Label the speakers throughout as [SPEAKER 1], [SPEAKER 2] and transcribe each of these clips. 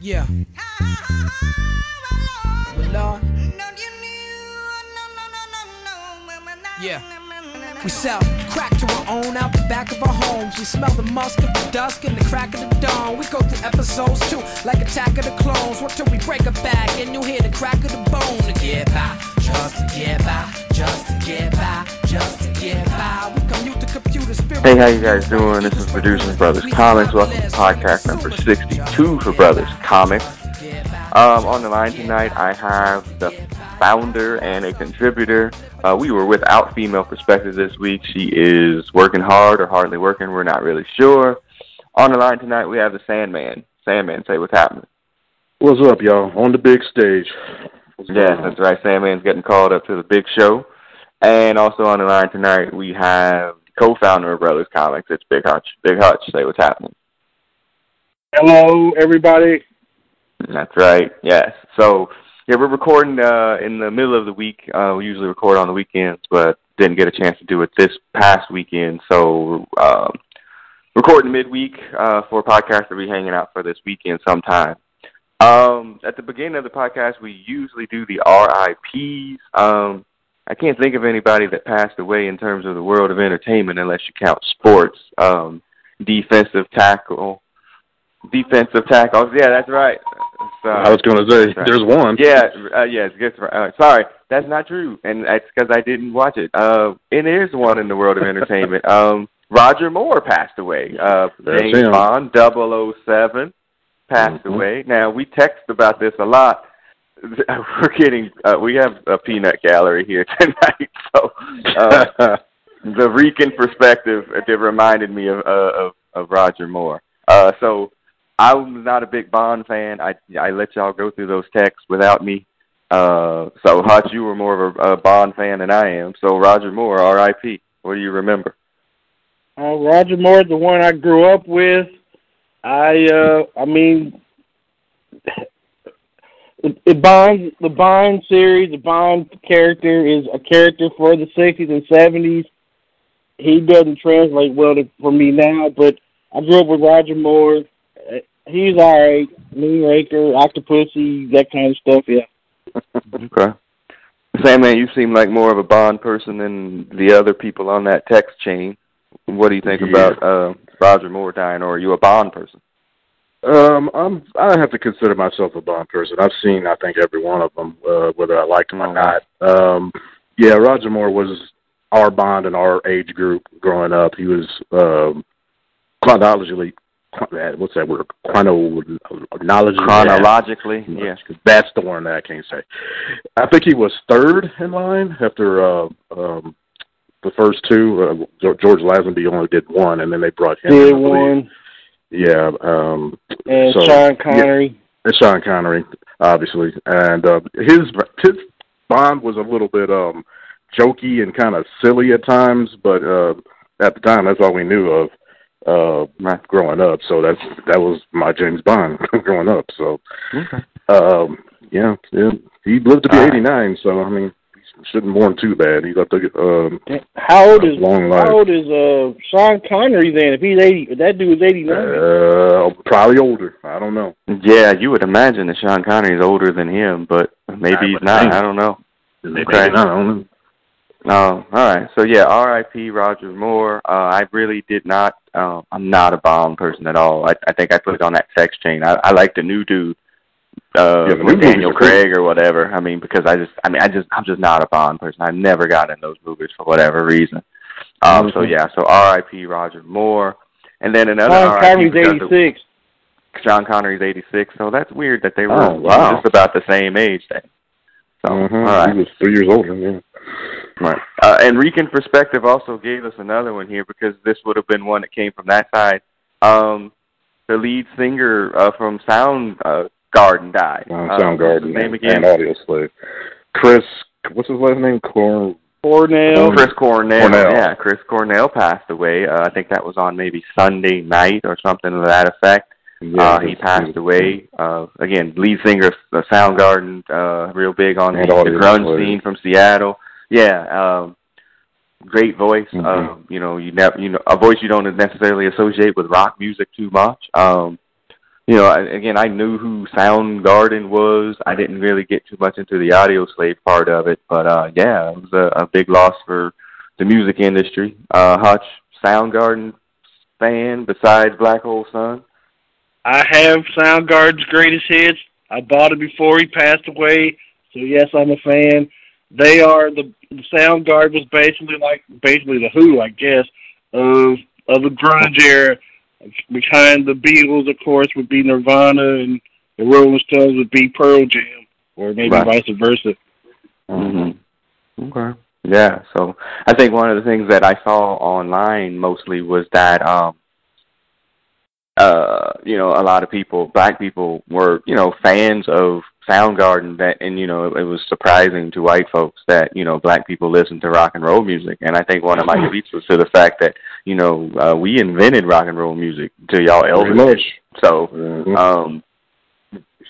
[SPEAKER 1] Yeah. Yeah. We sell crack to our own out the back of our homes. We smell the musk of the dusk and the crack of the dawn. We go through episodes too, like Attack of the Clones. What till we break a back and you hear the crack of the bone to get by, just to get by, just to get by, just to get by. We spirit.
[SPEAKER 2] Hey, how you guys doing? This is Producers Brothers Comics. Welcome to podcast number 62 for Brothers Comics. Um, on the line tonight, I have the founder and a contributor. Uh, we were without female perspective this week. She is working hard or hardly working. We're not really sure. On the line tonight, we have the Sandman. Sandman, say what's happening.
[SPEAKER 3] What's up, y'all? On the big stage. What's
[SPEAKER 2] Yes, that's right. Sandman's getting called up to the big show. And also on the line tonight, we have co-founder of Brothers Comics. It's Big Hutch. Big Hutch, say what's happening.
[SPEAKER 3] Hello, everybody.
[SPEAKER 2] That's right. Yes. So yeah, we're recording uh, in the middle of the week. Uh, we usually record on the weekends, but didn't get a chance to do it this past weekend. So um, recording midweek uh, for a podcast that we hanging out for this weekend sometime. Um, at the beginning of the podcast, we usually do the RIPS. Um, I can't think of anybody that passed away in terms of the world of entertainment unless you count sports. Um, defensive tackle, defensive tackles. Yeah, that's right. So,
[SPEAKER 3] I was going to say,
[SPEAKER 2] right.
[SPEAKER 3] there's one.
[SPEAKER 2] yeah, uh, yes, yes. Uh, sorry, that's not true, and that's because I didn't watch it. Uh, it is one in the world of entertainment. Um, Roger Moore passed away. Uh, James. Bond, 007, passed
[SPEAKER 3] Mhm.
[SPEAKER 2] away. Now we text about this a lot. We're getting. Uh, we have a peanut gallery here tonight, so uh, the Rican perspective it reminded me of, uh, of of Roger Moore. Uh, so I'm not a big Bond fan. I I let y'all go through those texts without me. Uh, so Hutch, you were more of a, a Bond fan than I am. So Roger Moore, R.I.P. What do you remember?
[SPEAKER 4] Uh, Roger Moore, the one I grew up with. I, uh, I mean, the, the Bond, the Bond series, the Bond character is a character for the '60s and '70s. He doesn't translate well to, for me now, but I grew up with Roger Moore. Uh, He's all right. Moonraker, Octopussy, that kind of stuff. Yeah.
[SPEAKER 2] Okay. Sandman, you seem like more of a Bond person than the other people on that text chain. What do you think
[SPEAKER 3] Yeah.
[SPEAKER 2] about uh, Roger Moore dying, or are you a Bond person?
[SPEAKER 3] Um, I'm. I have to consider myself a Bond person. I've seen, I think, every one of them, uh, whether I like them or not. Um, yeah, Roger Moore was our Bond in our age group growing up. He was um, chronologically. What's that word? Chrono knowledge.
[SPEAKER 2] Chronologically, yeah.
[SPEAKER 3] That's the one that I can't say. I think he was third in line after uh, um, the first two. Uh, George George Lazenby only did one, and then they brought him. in, I
[SPEAKER 4] Did
[SPEAKER 3] believe.
[SPEAKER 4] one
[SPEAKER 3] Yeah, um,
[SPEAKER 4] and
[SPEAKER 3] So,
[SPEAKER 4] Sean Connery.
[SPEAKER 3] and Sean Connery, obviously, and uh, his his Bond was a little bit um, jokey and kind of silly at times, but uh, at the time, that's all we knew of uh,
[SPEAKER 2] Right.
[SPEAKER 3] growing up. So that's that was my James Bond growing up. So
[SPEAKER 2] Okay.
[SPEAKER 3] um, yeah, yeah, he lived to be
[SPEAKER 2] All right.
[SPEAKER 3] eighty nine. So I mean, he shouldn't mourn too bad. He's got to get um,
[SPEAKER 4] How old is
[SPEAKER 3] long life.
[SPEAKER 4] How old is uh Sean Connery then? If he's eighty, if that dude is eighty nine.
[SPEAKER 3] Uh, probably older. I don't know.
[SPEAKER 2] Yeah, you would imagine that Sean Connery is older than him, but maybe
[SPEAKER 3] I
[SPEAKER 2] he's not.
[SPEAKER 3] think.
[SPEAKER 2] I don't know.
[SPEAKER 3] Maybe
[SPEAKER 2] Okay.
[SPEAKER 3] not. I don't know.
[SPEAKER 2] Oh, all right. So yeah, R.I.P. Roger Moore. Uh, I really did not. Uh, I'm not a Bond person at all. I, I think I put it on that text chain. I, I like the new dude, uh,
[SPEAKER 3] Yeah, the new
[SPEAKER 2] with
[SPEAKER 3] movies
[SPEAKER 2] Daniel
[SPEAKER 3] are cool.
[SPEAKER 2] Craig or whatever. I mean, because I just, I mean, I just, I'm just not a Bond person. I never got in those movies for whatever reason. Um, so
[SPEAKER 3] Mhm.
[SPEAKER 2] yeah, so R.I.P. Roger Moore, and then another
[SPEAKER 4] Sean
[SPEAKER 2] R.I.P.
[SPEAKER 4] Connery's
[SPEAKER 2] because
[SPEAKER 4] eighty
[SPEAKER 2] of-
[SPEAKER 4] six.
[SPEAKER 2] Connery's 86, so that's weird that they were
[SPEAKER 3] Oh, wow.
[SPEAKER 2] just about the same age then. So,
[SPEAKER 3] Mhm.
[SPEAKER 2] all right.
[SPEAKER 3] He was three years older. Yeah.
[SPEAKER 2] Right. Uh, and Rican Perspective also gave us another one here because this would have been one that came from that side. Um, the lead singer uh, from Sound uh, Garden died.
[SPEAKER 3] Uh,
[SPEAKER 2] Uh,
[SPEAKER 3] Soundgarden
[SPEAKER 2] name
[SPEAKER 3] and,
[SPEAKER 2] again?
[SPEAKER 3] and Audio Slave. Chris, what's his last name? Cor-
[SPEAKER 4] Cornell.
[SPEAKER 2] Chris Cornell.
[SPEAKER 3] Cornell.
[SPEAKER 2] Yeah, Chris Cornell passed away. Uh, I think that was on maybe Sunday night or something to that effect.
[SPEAKER 3] Yeah,
[SPEAKER 2] uh, he passed away. Uh, again, lead singer of Soundgarden, uh, real big on the, the grunge
[SPEAKER 3] Slave.
[SPEAKER 2] scene from Seattle. Yeah, um, great voice.
[SPEAKER 3] Mhm.
[SPEAKER 2] Um, you know, you never, you know, a voice you don't necessarily associate with rock music too much. Um, you know, again, I knew who Soundgarden was. I didn't really get too much into the Audio Slave part of it, but uh yeah, it was a, a big loss for the music industry. Uh Hutch, Soundgarden fan besides Black Hole Sun?
[SPEAKER 4] I have Soundgarden's greatest hits. I bought it before he passed away, so yes, I'm a fan. They are the Soundgarden was basically like basically the Who, I guess, of of the grunge era behind the Beatles, of course, would be Nirvana, and the Rolling Stones would be Pearl Jam, or maybe right. vice versa.
[SPEAKER 2] Mm-hmm. Okay. Yeah. So I think one of the things that I saw online mostly was that, um, uh, you know, a lot of people, black people, were you know fans of Soundgarden that, and you know, it, it was surprising to white folks that you know black people listen to rock and roll music. And I think one of my tweets was to the fact that you know uh, we invented rock and roll music to y'all Elvis. So, mm-hmm. um,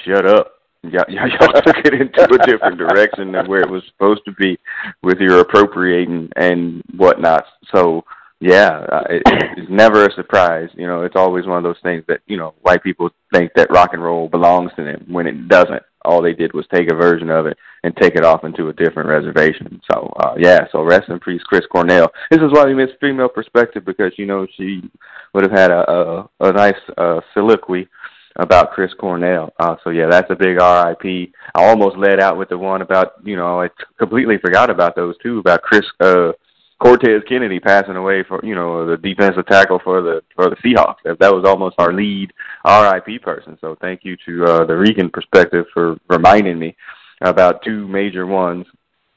[SPEAKER 2] shut up. Y'all, y'all, y'all took it into a different direction than where it was supposed to be with your appropriating and whatnot. So, yeah, uh, it, it's never a surprise. You know, it's always one of those things that you know white people think that rock and roll belongs to them when it doesn't. All they did was take a version of it and take it off into a different reservation. So, uh, yeah. So, rest in peace, Chris Cornell. This is why we miss female perspective because you know she would have had a a, a nice uh, soliloquy about Chris Cornell. Uh, so yeah, that's a big RIP. I almost led out with the one about you know I completely forgot about those two about Chris uh, Cortez Kennedy passing away for you know the defensive tackle for the for the Seahawks. That was almost our lead RIP person. So thank you to uh, the Rican perspective for reminding me about two major ones.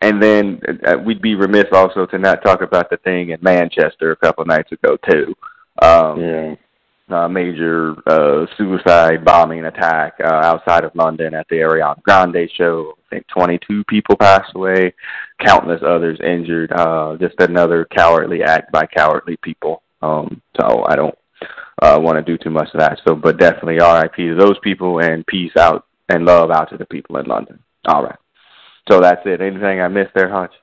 [SPEAKER 2] And then uh, we'd be remiss also to not talk about the thing in Manchester a couple nights ago too. Um,
[SPEAKER 3] yeah
[SPEAKER 2] uh, major uh, suicide bombing attack uh, outside of London at the Ariana Grande show. I think 22 people passed away, countless others injured. Uh, just another cowardly act by cowardly people. Um, so I don't uh, want to do too much of that. So, but definitely RIP to those people and peace out and love out to the people in London. All right. So that's it. Anything I missed there, Hutch?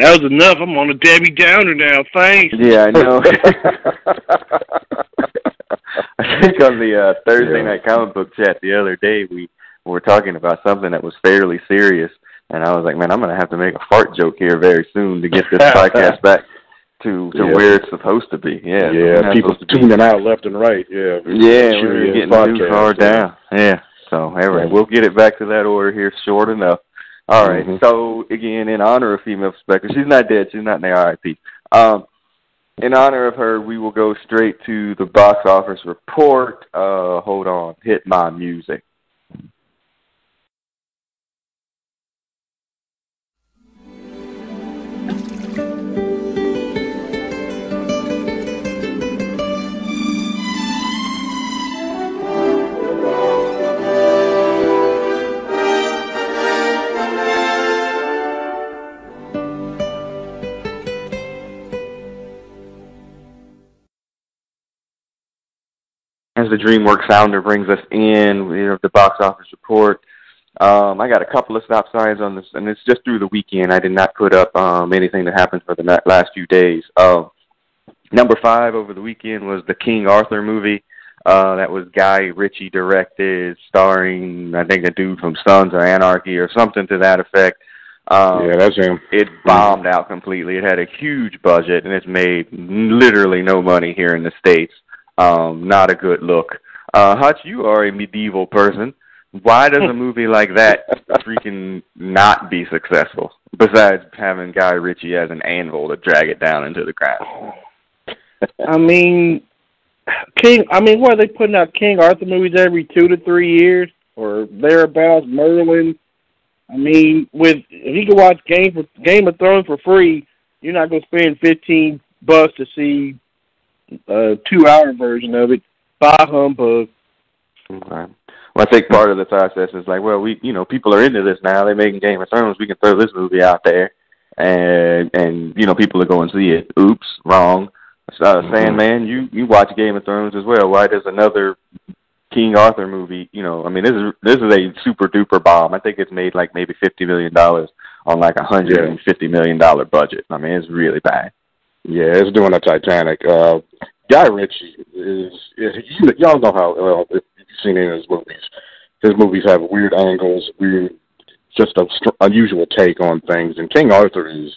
[SPEAKER 4] That was enough. I'm on a Debbie Downer now. Thanks.
[SPEAKER 2] Yeah, I know. I think on the uh, Thursday yeah. night comic book chat the other day, we were talking about something that was fairly serious, and I was like, "Man, I'm going to have to make a fart joke here very soon to get this podcast back to to yeah. where it's supposed to be." Yeah,
[SPEAKER 3] yeah. People tuning out left and right. Yeah,
[SPEAKER 2] yeah, we're getting too far down. Yeah. So anyway, we'll get it back to that order here short enough. All right. mm-hmm. So again, in honor of female perspective, she's not dead. She's not in the RIP. Um, in honor of her, we will go straight to the box office report. Uh, hold on, hit my music. As the DreamWorks founder brings us in, you know, the box office report. Um, I got a couple of stop signs on this, and it's just through the weekend. I did not put up um, anything that happened for the last few days. Uh, number five over the weekend was the King Arthur movie. Uh, that was Guy Ritchie directed, starring I think the dude from Sons of Anarchy or something to that effect. Um,
[SPEAKER 3] yeah, that's him.
[SPEAKER 2] It bombed out completely. It had a huge budget, and it's made literally no money here in the states. Um, not a good look. Uh, Hutch, you are a medieval person. Why does a movie like that freaking not be successful? Besides having Guy Ritchie as an anvil to drag it down into the ground.
[SPEAKER 4] I mean, King. I mean, what are they putting out King Arthur movies every two to three years or thereabouts? Merlin. I mean, with if you can watch Game for Game of Thrones for free, you're not going to spend fifteen bucks to see a two-hour version of it. By humbug.
[SPEAKER 2] Okay. Well, I think part of the process is like, well, we, you know, people are into this now. They're making Game of Thrones. We can throw this movie out there, and and you know, people are going to see it. Oops, wrong. Uh, mm-hmm. Sandman, you you watch Game of Thrones as well. Why does another King Arthur movie? You know, I mean, this is this is a super duper bomb. I think it's made like maybe fifty million dollars on like a hundred and fifty million dollar budget. I mean, it's really bad.
[SPEAKER 3] Yeah, it's doing a Titanic. Uh, Guy Ritchie is, is you, y'all know how well if you've seen any of his movies. His movies have weird angles, weird, just a str- unusual take on things. And King Arthur is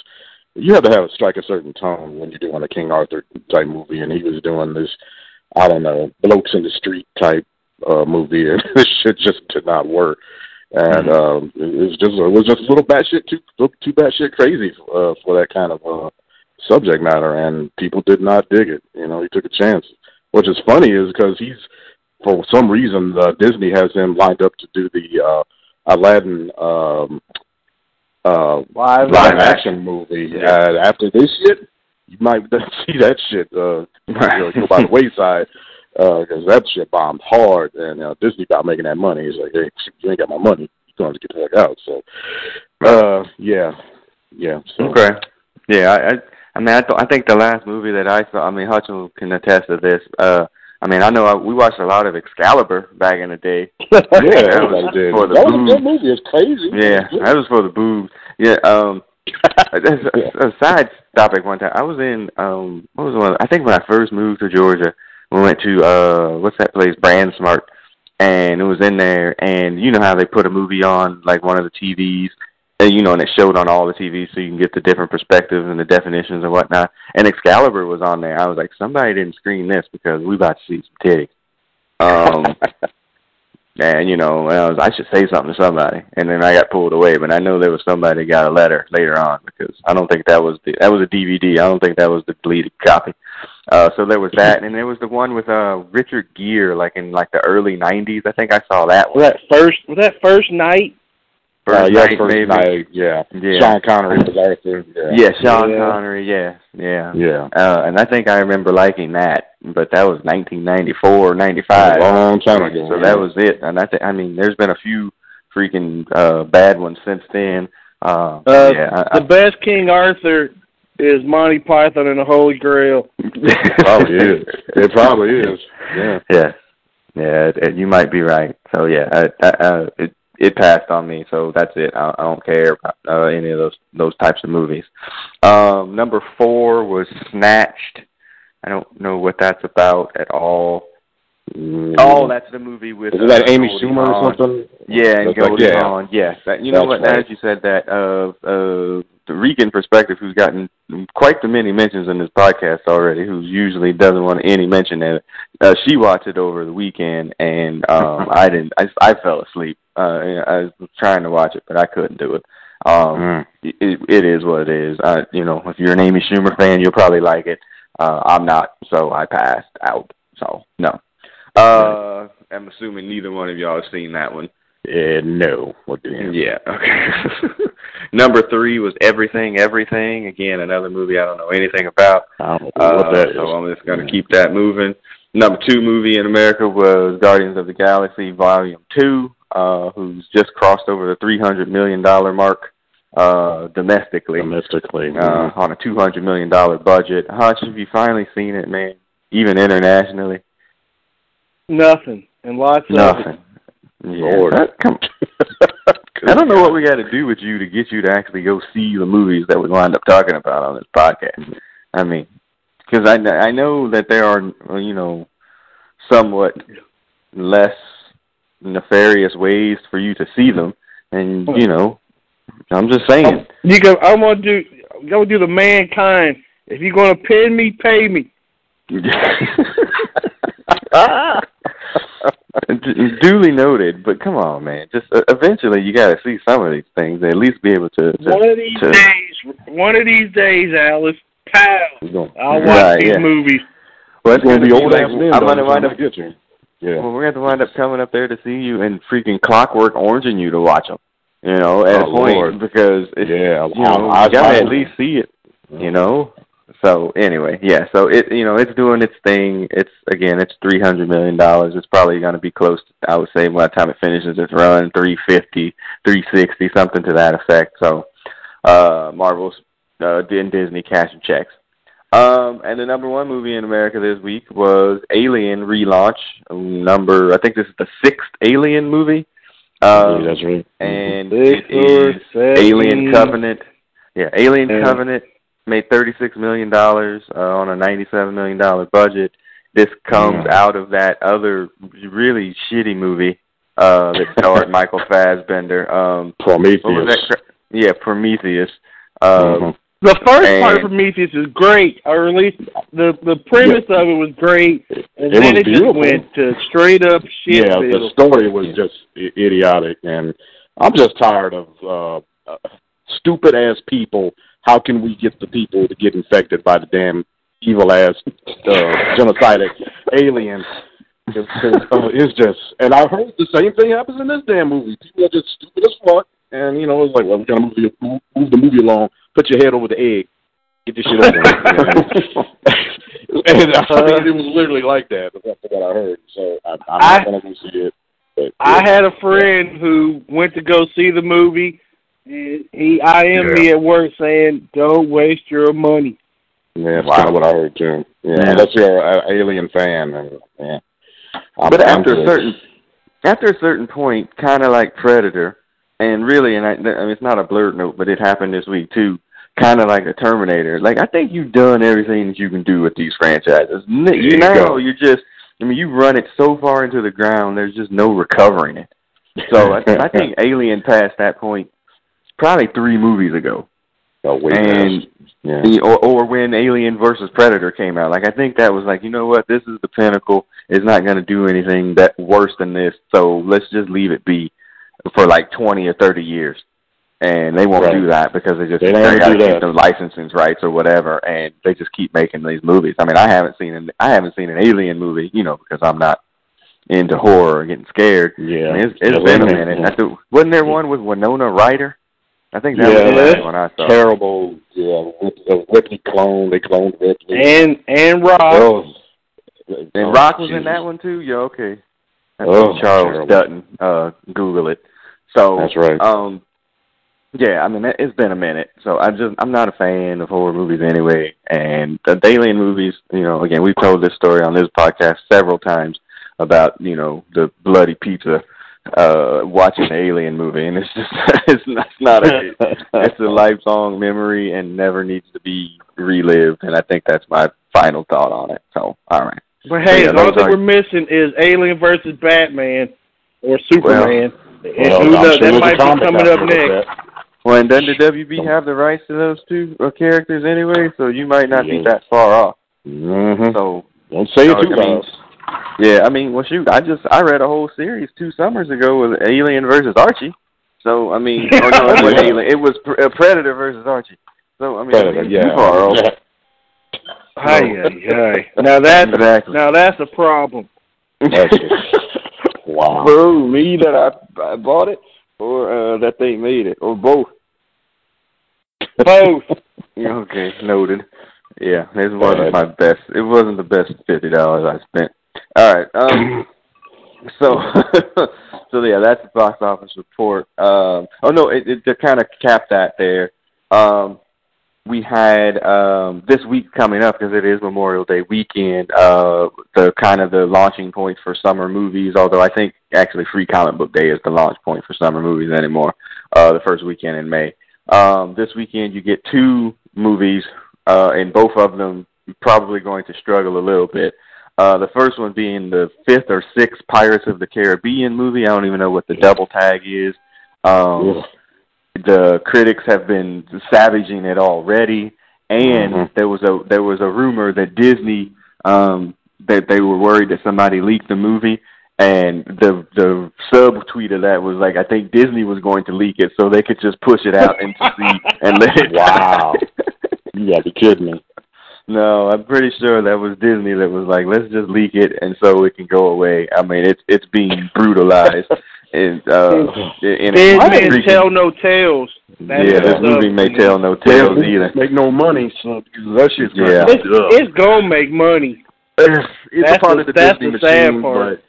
[SPEAKER 3] you have to have a strike a certain tone when you're doing a King Arthur type movie, and he was doing this I don't know blokes in the street type uh movie, and this shit just did not work. And
[SPEAKER 2] Mhm.
[SPEAKER 3] um, it was just it was just a little batshit too too batshit crazy uh, for that kind of uh, subject matter, and people did not dig it. You know, he took a chance. Which is funny is because he's for some reason uh, Disney has him lined up to do the uh, Aladdin um, uh,
[SPEAKER 4] Live,
[SPEAKER 3] live
[SPEAKER 2] action.
[SPEAKER 3] action movie.
[SPEAKER 2] Yeah.
[SPEAKER 3] Uh, after this shit, you might see that shit uh, you know, go by the wayside because that shit bombed hard, and uh, Disney got making that money. He's like, hey, you ain't got my money. You're going to get the heck out. So, uh, yeah, yeah. So,
[SPEAKER 2] Okay. Yeah, I, I, I mean, I, th- I think the last movie that I saw. I mean, Hutchins can attest to this. Uh, I mean, I know I, we watched a lot of Excalibur back in the day.
[SPEAKER 3] yeah,
[SPEAKER 2] That was
[SPEAKER 3] did.
[SPEAKER 2] for the
[SPEAKER 3] That was a good movie. It's crazy.
[SPEAKER 2] Yeah, that was for the boobs. Yeah. Um. As a, a side topic, one time I was in um. What was one? I think when I first moved to Georgia, we went to uh, what's that place? Brand Smart, and it was in there. And you know how they put a movie on like one of the TVs, and you know, and it showed on all the TVs, so you can get the different perspectives and the definitions and whatnot. And Excalibur was on there. I was like, somebody didn't screen this because we about to see some titties. Um. And you know, I, was, I should say something to somebody, and then I got pulled away. But I know there was somebody got a letter later on because I don't think that was the that was a DVD. I don't think that was the deleted copy. Uh, so there was that, and there was the one with uh Richard Gere, like in like the early '90s. I think I saw that one.
[SPEAKER 4] Was that first? Was that First Knight?
[SPEAKER 3] Uh,
[SPEAKER 2] First
[SPEAKER 3] yeah,
[SPEAKER 2] night,
[SPEAKER 3] first
[SPEAKER 2] maybe.
[SPEAKER 3] night, yeah.
[SPEAKER 2] Yeah.
[SPEAKER 3] Sean Connery was Arthur. Yeah,
[SPEAKER 2] Yeah, Sean
[SPEAKER 4] Yeah.
[SPEAKER 2] Connery. Yeah, yeah.
[SPEAKER 3] yeah.
[SPEAKER 2] Uh, and I think I remember liking that, but that was 1994, 95.
[SPEAKER 3] A long time ago.
[SPEAKER 2] So that was it. And I think, I mean, there's been a few freaking uh bad ones since then. Uh,
[SPEAKER 4] Uh,
[SPEAKER 2] yeah, I,
[SPEAKER 4] The best King Arthur is Monty Python and the Holy Grail.
[SPEAKER 3] It probably is. It probably is. Yeah.
[SPEAKER 2] Yeah, yeah, it, it, you might be right. So yeah, I, I, uh, it it passed on me. So that's it. I, I don't care about uh, any of those those types of movies. Um, number four was Snatched. I don't know what that's about at all.
[SPEAKER 3] Mm.
[SPEAKER 2] Oh, that's the movie with
[SPEAKER 3] is that
[SPEAKER 2] uh,
[SPEAKER 3] Amy
[SPEAKER 2] Goldie
[SPEAKER 3] Schumer
[SPEAKER 2] Hawn.
[SPEAKER 3] or something?
[SPEAKER 2] Yeah, and
[SPEAKER 3] That's like- yeah.
[SPEAKER 2] Hawn. Yes, that, you know what?
[SPEAKER 3] right.
[SPEAKER 2] As you said that, uh, uh, the Rican perspective, who's gotten quite the many mentions in this podcast already, who usually doesn't want any mention of it. Uh, she watched it over the weekend, and um, I didn't. I, I fell asleep. Uh, I was trying to watch it, but I couldn't do it. Um,
[SPEAKER 3] Mm.
[SPEAKER 2] it, it is what it is. I, you know, if you're an Amy Schumer fan, you'll probably like it. Uh, I'm not, so I passed out. So no. Uh, I'm assuming neither one of y'all have seen that one.
[SPEAKER 3] Yeah, no. What the
[SPEAKER 2] Yeah. Okay. Number three was Everything, Everything. Again, another movie I don't know anything about.
[SPEAKER 3] I don't know what
[SPEAKER 2] Uh,
[SPEAKER 3] that is.
[SPEAKER 2] so I'm just gonna keep that moving. Number two movie in America was Guardians of the Galaxy Volume Two, uh, who's just crossed over the three hundred million dollar mark uh, domestically
[SPEAKER 3] Domestically.
[SPEAKER 2] uh, on a two hundred million dollar budget. Hutch, have you finally seen it, man? Even internationally,
[SPEAKER 4] Nothing and lots of
[SPEAKER 2] nothing. Yeah.
[SPEAKER 3] Lord.
[SPEAKER 2] That- come I don't know what we got to do with you to get you to actually go see the movies that we wind up talking about on this podcast. Mm-hmm. I mean, because I I know that there are you know somewhat less nefarious ways for you to see them, and you know, I'm just saying.
[SPEAKER 4] You go. I'm gonna do. I'm gonna do the mankind. If you're gonna pay me, pay me.
[SPEAKER 2] D- Duly noted, but come on, man. Just uh, eventually, you got to see some of these things. and At least be able to. to
[SPEAKER 4] One of these
[SPEAKER 2] to-
[SPEAKER 4] days. One of these days, Alice. Pow.
[SPEAKER 3] Gonna,
[SPEAKER 4] I'll watch
[SPEAKER 2] Right,
[SPEAKER 4] these
[SPEAKER 2] yeah.
[SPEAKER 4] movies.
[SPEAKER 2] well,
[SPEAKER 3] it's gonna be old
[SPEAKER 2] like,
[SPEAKER 3] ass men.
[SPEAKER 2] I'm
[SPEAKER 3] though,
[SPEAKER 2] gonna
[SPEAKER 3] the
[SPEAKER 2] wind
[SPEAKER 3] time
[SPEAKER 2] up.
[SPEAKER 3] I get you. Yeah.
[SPEAKER 2] Well, we're gonna have to wind up coming up there to see you and freaking clockwork oranging you to watch them. You know, at
[SPEAKER 3] Oh,
[SPEAKER 2] a point
[SPEAKER 3] Lord.
[SPEAKER 2] because it's,
[SPEAKER 3] Yeah,
[SPEAKER 2] you know,
[SPEAKER 3] I- I-
[SPEAKER 2] you gotta
[SPEAKER 3] I-
[SPEAKER 2] at least see it. You know. So anyway, yeah. So it you know it's doing its thing. It's again it's three hundred million dollars. It's probably going to be close. To, I would say by the time it finishes its run, three fifty, three sixty, something to that effect. So uh Marvel's uh, and Disney cashing checks. Um, and the number one movie in America this week was Alien relaunch. Number I think this is the sixth Alien movie. Um,
[SPEAKER 3] that's right.
[SPEAKER 2] and
[SPEAKER 4] Six
[SPEAKER 2] it is. Alien Covenant. Yeah, Alien. Covenant made thirty six million dollars uh, on a ninety seven million dollar budget. this comes yeah. out of that other really shitty movie uh that starred Michael Fassbender. Um
[SPEAKER 3] Prometheus.
[SPEAKER 2] Yeah, Prometheus. Um mm-hmm.
[SPEAKER 4] The first and, part of Prometheus is great, or at least the the premise yeah. of it was great, and
[SPEAKER 3] it
[SPEAKER 4] then
[SPEAKER 3] it
[SPEAKER 4] beautiful. just went to straight up shit.
[SPEAKER 3] Yeah, the story was just idiotic, and I'm just tired of uh, uh, stupid ass people. How can we get the people to get infected by the damn evil ass uh, genocidal aliens? It's, uh, it's just, and I heard the same thing happens in this damn movie. People are just stupid as fuck, and you know, it's like, well, we're gonna move the, move the movie along put your head over the egg, get this shit over. There. And I mean, it was literally like that. That's what I heard. So I, I'm I, not gonna go see it. But, yeah.
[SPEAKER 4] I had a friend who went to go see the movie. And he I am yeah. me at work saying, "Don't waste your money."
[SPEAKER 3] Yeah, that's wow. kind of what I heard too. Yeah, yeah. unless you're an alien fan, and yeah. I'm,
[SPEAKER 2] but after I'm a certain after a certain point, kind of like Predator, and really, and I, I mean, it's not a blurred note, but it happened this week too. Kind of like a Terminator. Like I think you've done everything that you can do with these franchises. You, you know, you just, I mean, you run it so far into the ground. There's just no recovering it. So I, I think Alien passed that point probably three movies ago.
[SPEAKER 3] Oh, wait,
[SPEAKER 2] and
[SPEAKER 3] yeah.
[SPEAKER 2] or or when Alien versus Predator came out, like I think that was like, you know what, this is the pinnacle. It's not going to do anything that worse than this, so let's just leave it be for like 20 or 30 years. And they won't right. do that because they just they, they got to keep the licensing rights or whatever, and they just keep making these movies. I mean, I haven't seen an I haven't seen an alien movie, you know, because I'm not into horror or getting scared.
[SPEAKER 3] Yeah,
[SPEAKER 2] I mean, it's, it's been a minute. Yeah. Wasn't there one with Winona Ryder? I think that yeah, was the last one I saw.
[SPEAKER 3] Terrible, yeah. The Ripley clone, they cloned Ripley.
[SPEAKER 4] And and Rock. Oh,
[SPEAKER 2] and oh, Rock was geez. in that one too. Yeah, okay. That's oh, Charles terrible. Dutton. Uh, Google it. So
[SPEAKER 3] that's right.
[SPEAKER 2] Um, yeah, I mean it's been a minute, so I just I'm not a fan of horror movies anyway. And the Alien movies, you know, again we've told this story on this podcast several times about you know the bloody pizza uh watching the alien movie and it's just it's not, it's not a it's a lifelong memory and never needs to be relived and i think that's my final thought on it so all right
[SPEAKER 4] but hey yeah, the only thing we're missing is alien versus batman or superman well,
[SPEAKER 3] well, who knows?
[SPEAKER 4] That might be coming up next.
[SPEAKER 2] Well, and doesn't the WB have the rights to those two uh, characters anyway? So you might not yeah. be that far off.
[SPEAKER 3] Mm-hmm.
[SPEAKER 2] So
[SPEAKER 3] don't say it too
[SPEAKER 2] fast. Yeah, I mean, well, shoot, I just I read a whole series two summers ago with Alien versus Archie. So I mean, or no, it was Alien. It was uh, Predator versus Archie. So I mean,
[SPEAKER 3] Predator, yeah.
[SPEAKER 2] too far off.
[SPEAKER 4] Hi, hi, hi. Now that's exactly. now that's a problem.
[SPEAKER 3] Wow.
[SPEAKER 2] Boo, me that I, I bought it or uh, that they made it or both.
[SPEAKER 4] Both.
[SPEAKER 2] okay, noted. Yeah, it wasn't my best. It wasn't the best fifty dollars I spent. All right. Um. so, so yeah, that's the box office report. Um. Oh no, it, it to kind of cap that there. Um we had um, this week coming up because it is Memorial Day weekend. Uh, the kind of the launching point for summer movies. Although I think actually Free Comic Book Day is the launch point for summer movies anymore. Uh, the first weekend in May. Um, this weekend you get two movies, uh, and both of them probably going to struggle a little bit. Uh, the first one being the fifth or sixth Pirates of the Caribbean movie. I don't even know what the double tag is. Um, the critics have been savaging it already, and mm-hmm. there was a there was a rumor that Disney um, that they were worried that somebody leaked the movie, and the the sub tweet of that was like, I think Disney was going to leak it so they could just push it out into sea and let it.
[SPEAKER 3] Wow, you gotta be kidding me.
[SPEAKER 2] No, I'm pretty sure that was Disney that was like, let's just leak it and so it can go away. I mean, it's it's being brutalized. and uh,
[SPEAKER 4] and Dead men tell no tales.
[SPEAKER 2] That yeah, this movie may tell no tales either.
[SPEAKER 3] Make no money, so because that shit's
[SPEAKER 2] yeah.
[SPEAKER 4] It's, it's gonna make money.
[SPEAKER 3] It's, it's
[SPEAKER 4] that's
[SPEAKER 3] a part the, of the Disney
[SPEAKER 4] the
[SPEAKER 3] machine, but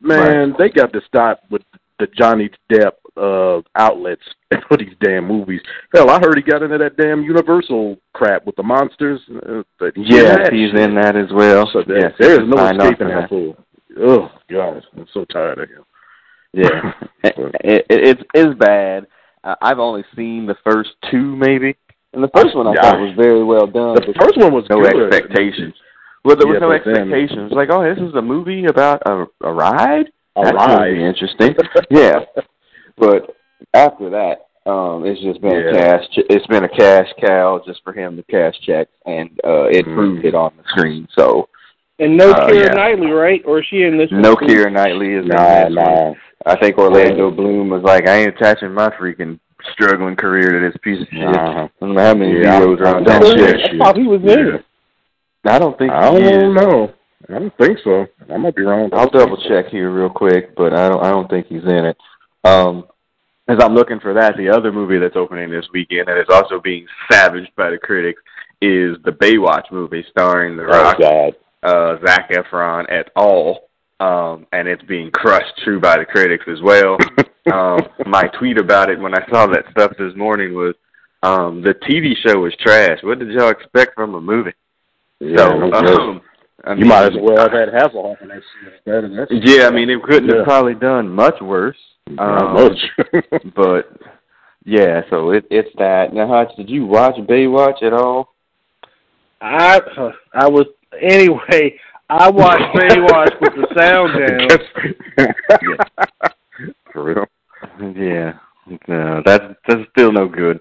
[SPEAKER 3] man, right. they got to stop with the Johnny Depp uh outlets for these damn movies. Hell, I heard he got into that damn Universal crap with the monsters. Uh,
[SPEAKER 2] yeah, he's in that as well.
[SPEAKER 3] So there, yes, there is no escaping that fool. Oh God, I'm so tired of him.
[SPEAKER 2] Yeah, it, it, it's it's bad. Uh, I've only seen the first two, maybe, and the first one I yeah. thought was very well done.
[SPEAKER 3] The first one was
[SPEAKER 2] no
[SPEAKER 3] good.
[SPEAKER 2] expectations. Well, there was
[SPEAKER 3] Yeah,
[SPEAKER 2] no
[SPEAKER 3] but then-
[SPEAKER 2] expectations. Like, oh, this is a movie about a a ride.
[SPEAKER 3] A
[SPEAKER 2] That's
[SPEAKER 3] ride.
[SPEAKER 2] be interesting. yeah, but after that, um, it's just been
[SPEAKER 3] Yeah.
[SPEAKER 2] a cash. It's been a cash cow just for him to cash checks, and uh, it
[SPEAKER 3] Mhm.
[SPEAKER 2] proved it on the screen. So
[SPEAKER 4] And no
[SPEAKER 2] Uh,
[SPEAKER 4] Keira
[SPEAKER 2] yeah.
[SPEAKER 4] Knightley, right? Or is she in this?
[SPEAKER 2] no
[SPEAKER 4] one?
[SPEAKER 2] Keira Knightley is in
[SPEAKER 3] Nah, nah.
[SPEAKER 2] I think Orlando Bloom was like, I ain't attaching my freaking struggling career to this piece of shit.
[SPEAKER 3] Uh-huh.
[SPEAKER 2] I don't know how many
[SPEAKER 3] Yeah,
[SPEAKER 2] heroes are
[SPEAKER 3] I
[SPEAKER 2] on that shit.
[SPEAKER 4] I thought he was in it.
[SPEAKER 2] I don't think
[SPEAKER 3] I
[SPEAKER 2] he is.
[SPEAKER 3] don't know. I don't think so. I might be wrong.
[SPEAKER 2] I'll double check here real quick, but I don't I don't think he's in it. Um as I'm looking for that, the other movie that's opening this weekend that is also being savaged by the critics is the Baywatch movie starring The
[SPEAKER 3] Oh
[SPEAKER 2] Rock,
[SPEAKER 3] God.
[SPEAKER 2] uh, Zac Efron et al. Um, and it's being crushed too by the critics as well. um, my tweet about it when I saw that stuff this morning was, um, the TV show was trash. What did y'all expect from a movie?
[SPEAKER 3] Yeah,
[SPEAKER 2] so, um, I
[SPEAKER 3] you might as
[SPEAKER 2] mean,
[SPEAKER 3] well have had Hasselhoff in that shit of that.
[SPEAKER 2] Yeah, I mean, it couldn't
[SPEAKER 3] Yeah.
[SPEAKER 2] have probably done much worse.
[SPEAKER 3] Not
[SPEAKER 2] Um,
[SPEAKER 3] much.
[SPEAKER 2] but yeah, so it it's that. Now, Hutch, did you watch Baywatch at all?
[SPEAKER 4] I I was anyway. I watched Baywatch with the sound down.
[SPEAKER 3] For real.
[SPEAKER 2] Yeah, no, that's that's still no good.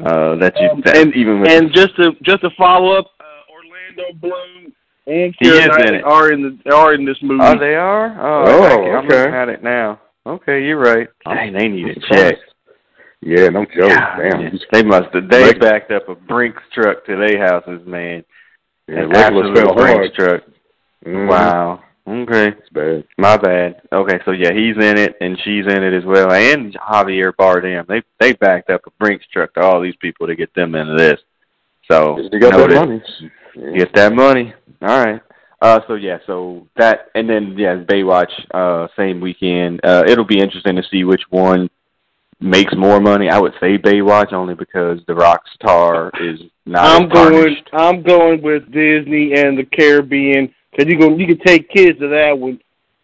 [SPEAKER 2] Uh, that you
[SPEAKER 4] Um,
[SPEAKER 2] that,
[SPEAKER 4] and-
[SPEAKER 2] even with
[SPEAKER 4] And just to just to follow up, uh, Orlando Bloom and
[SPEAKER 2] He is
[SPEAKER 4] Keira Knightley are in the are in this movie.
[SPEAKER 2] oh they are oh,
[SPEAKER 3] Oh,
[SPEAKER 2] I, am
[SPEAKER 3] okay.
[SPEAKER 2] looking at it now. Okay, you're right. Dang, they need to
[SPEAKER 3] I'm
[SPEAKER 2] check.
[SPEAKER 3] Yeah, no joke.
[SPEAKER 2] God,
[SPEAKER 3] Damn.
[SPEAKER 2] They must have. They backed up a Brinks truck to their houses, man.
[SPEAKER 3] Yeah,
[SPEAKER 2] An
[SPEAKER 3] fell
[SPEAKER 2] Brinks
[SPEAKER 3] hard.
[SPEAKER 2] truck.
[SPEAKER 3] Mhm.
[SPEAKER 2] Wow. Okay.
[SPEAKER 3] It's bad.
[SPEAKER 2] My bad. Okay, so yeah, he's in it and she's in it as well, and Javier Bardem. They they backed up a Brinks truck to all these people to get them into this. So
[SPEAKER 3] They got that money.
[SPEAKER 2] Get that money. All right. Uh, so yeah, so that and then yeah, Baywatch. Uh, same weekend. Uh, it'll be interesting to see which one makes more money. I would say Baywatch only because the rock star is not.
[SPEAKER 4] I'm
[SPEAKER 2] as
[SPEAKER 4] going. I'm going with Disney and the Caribbean because you can you can take kids to that one.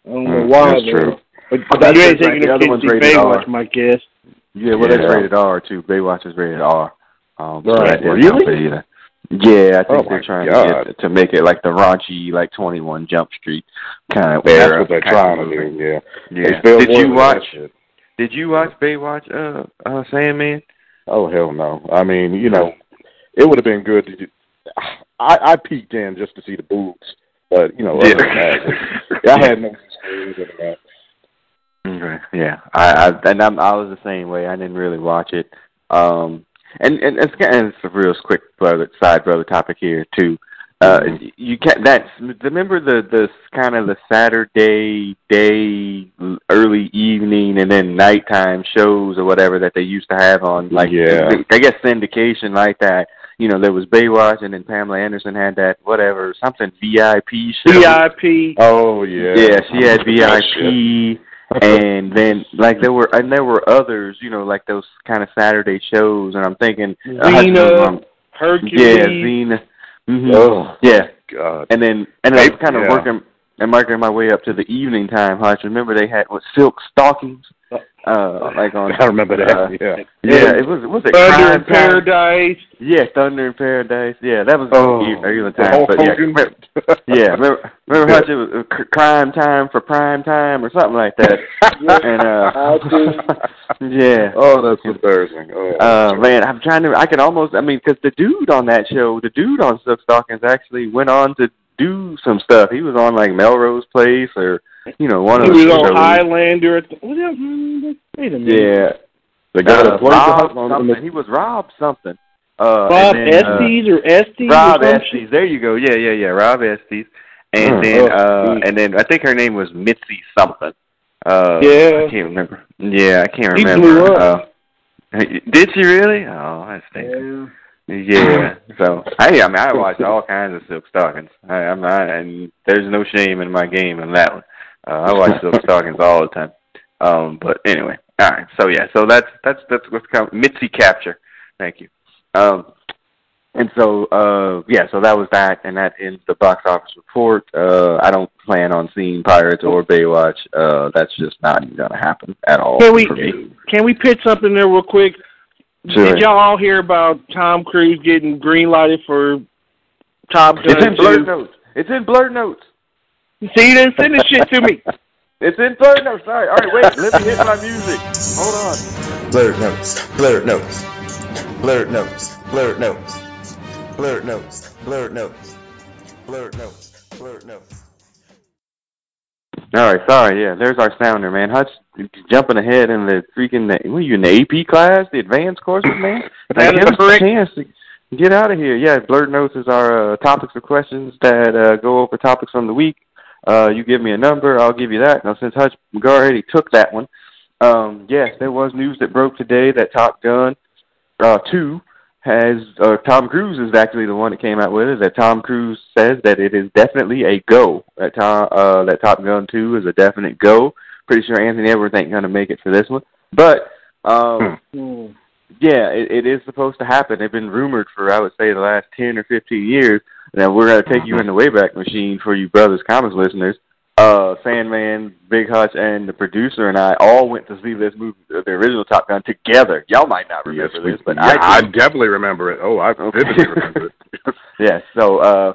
[SPEAKER 4] I don't know
[SPEAKER 3] Mm,
[SPEAKER 4] why.
[SPEAKER 3] that's
[SPEAKER 4] though.
[SPEAKER 3] true.
[SPEAKER 4] But,
[SPEAKER 2] But
[SPEAKER 4] but
[SPEAKER 2] that's
[SPEAKER 4] you ain't
[SPEAKER 2] just right.
[SPEAKER 4] taking
[SPEAKER 2] The other
[SPEAKER 4] kids to
[SPEAKER 2] rated
[SPEAKER 4] Baywatch,
[SPEAKER 2] R.
[SPEAKER 4] my guess.
[SPEAKER 2] Yeah, well, that's
[SPEAKER 3] Yeah.
[SPEAKER 2] rated R too. Baywatch is rated R. Um,
[SPEAKER 3] Right.
[SPEAKER 2] that
[SPEAKER 3] Really?
[SPEAKER 2] help either. Yeah, I think
[SPEAKER 3] Oh,
[SPEAKER 2] they're trying
[SPEAKER 3] God.
[SPEAKER 2] to get to make it like the raunchy, like Twenty One Jump Street kind of.
[SPEAKER 3] That's
[SPEAKER 2] era
[SPEAKER 3] what they're trying to do. Yeah.
[SPEAKER 2] Yeah. Did you watch? Did you watch Baywatch? Uh, uh, Sandman.
[SPEAKER 3] Oh hell no! I mean, you know, it would have been good. To, I I peeked in just to see the boobs, but you know, than that, I had no experience in that.
[SPEAKER 2] Okay. Yeah, I, I and I'm, I was the same way. I didn't really watch it. Um, and and it's, and it's a real quick brother side brother topic here too. Uh,
[SPEAKER 3] Mhm.
[SPEAKER 2] you can that's remember the the kind of the Saturday day, early evening, and then nighttime shows or whatever that they used to have on like
[SPEAKER 3] Yeah.
[SPEAKER 2] I guess syndication like that. You know, there was Baywatch, and then Pamela Anderson had that whatever something VIP show.
[SPEAKER 4] VIP.
[SPEAKER 3] Oh yeah.
[SPEAKER 2] Yeah, she had
[SPEAKER 3] Oh.
[SPEAKER 2] VIP, and then like there were and there were others, you know, like those kind of Saturday shows, and I'm thinking, uh,
[SPEAKER 4] Xena,
[SPEAKER 2] um,
[SPEAKER 4] Hercules.
[SPEAKER 2] yeah, Xena, hmm
[SPEAKER 3] Oh
[SPEAKER 2] yeah,
[SPEAKER 3] God.
[SPEAKER 2] and then and I was kind of
[SPEAKER 3] Yeah.
[SPEAKER 2] working and working my way up to the evening time. Hutch, remember they had what silk stockings, uh, like on.
[SPEAKER 3] I remember that.
[SPEAKER 2] uh,
[SPEAKER 3] yeah.
[SPEAKER 2] yeah, it was was it
[SPEAKER 4] Thunder in
[SPEAKER 2] Crime Time?
[SPEAKER 4] Paradise.
[SPEAKER 2] Yeah, Thunder in Paradise. Yeah, that was
[SPEAKER 3] Oh,
[SPEAKER 2] early
[SPEAKER 3] the
[SPEAKER 2] time.
[SPEAKER 3] Hulk
[SPEAKER 2] But yeah, remember- yeah, remember, remember how it was uh, crime time for prime time or something like that. and uh, yeah.
[SPEAKER 3] Oh, that's embarrassing. Oh,
[SPEAKER 2] Uh, man, I'm trying to. I can almost. I mean, because the dude on that show, the dude on Stuff Stockings, actually went on to do some stuff. He was on like Melrose Place or you know one
[SPEAKER 4] He
[SPEAKER 2] of
[SPEAKER 4] was on. Highlander. The, was that, hmm, wait a minute.
[SPEAKER 2] Yeah,
[SPEAKER 3] the guy
[SPEAKER 2] uh,
[SPEAKER 3] that played
[SPEAKER 2] Rob something. He was Rob something. Uh, and then, uh,
[SPEAKER 4] Estes or Estes?
[SPEAKER 2] Rob
[SPEAKER 4] or
[SPEAKER 2] Estes. There you go. Yeah, yeah, yeah. Rob Estes. And
[SPEAKER 3] Hmm.
[SPEAKER 2] then
[SPEAKER 4] Oh,
[SPEAKER 2] uh and then I think her name was Mitzi something. Uh
[SPEAKER 4] Yeah.
[SPEAKER 2] I can't remember. Yeah, I can't
[SPEAKER 4] He
[SPEAKER 2] remember.
[SPEAKER 4] blew up.
[SPEAKER 2] Uh, did she really? Oh, I think. Yeah. So hey, I mean I watched all kinds of silk stockings. I, I'm not and there's no shame in my game in that one. Uh, I watch silk stockings all the time. Um but anyway. All right. So yeah, so that's that's that's what's called Mitzi Kapture. Thank you. Um and so, uh, yeah, so that was that, and that ends the box office report. Uh, I don't plan on seeing Pirates or Baywatch. Uh, that's just not going to happen at all
[SPEAKER 4] Can we can we pitch something there real quick?
[SPEAKER 2] Sure.
[SPEAKER 4] Did y'all all hear about Tom Cruise getting green lighted for Top Gun
[SPEAKER 2] It's in Blurred Notes. It's in blurred notes.
[SPEAKER 4] See, you didn't send this shit to me.
[SPEAKER 2] It's in blurred notes. Sorry. All right, wait. Let me hit my music. Hold on.
[SPEAKER 5] Blurred notes. Blurred notes. Blurred notes. Blurred notes. Blurred notes. Blurred notes. Blurred notes. Blurred notes.
[SPEAKER 2] All right, sorry. Yeah, there's our sounder, man. Hutch jumping ahead in the freaking. What are you in the AP class, the advanced courses, man?
[SPEAKER 4] That
[SPEAKER 2] give us a chance to get out of here. Yeah, blurred notes is our uh, topics for questions that uh, go over topics from the week. Uh, you give me a number, I'll give you that. Now, since Hutch already took that one, um, yes, there was news that broke today that Top Gun uh, two has uh, Tom Cruise is actually the one that came out with it. That Tom Cruise says that it is definitely a go. That Tom uh, that Top Gun two is a definite go. Pretty sure Anthony Edwards ain't gonna make it for this one, but um,
[SPEAKER 4] Hmm.
[SPEAKER 2] yeah, it, it is supposed to happen. They've been rumored for I would say the last ten or fifteen years. Now we're gonna take you in the Wayback Machine for you Brothers Comics listeners. Uh, Sandman, Big Hutch, and the producer and I all went to see this movie, the original Top Gun, together. Y'all might not remember
[SPEAKER 3] Yes,
[SPEAKER 2] this, but
[SPEAKER 3] yeah,
[SPEAKER 2] I
[SPEAKER 3] I definitely remember it. Oh, I
[SPEAKER 2] Okay.
[SPEAKER 3] vividly remember it.
[SPEAKER 2] yeah. So, uh,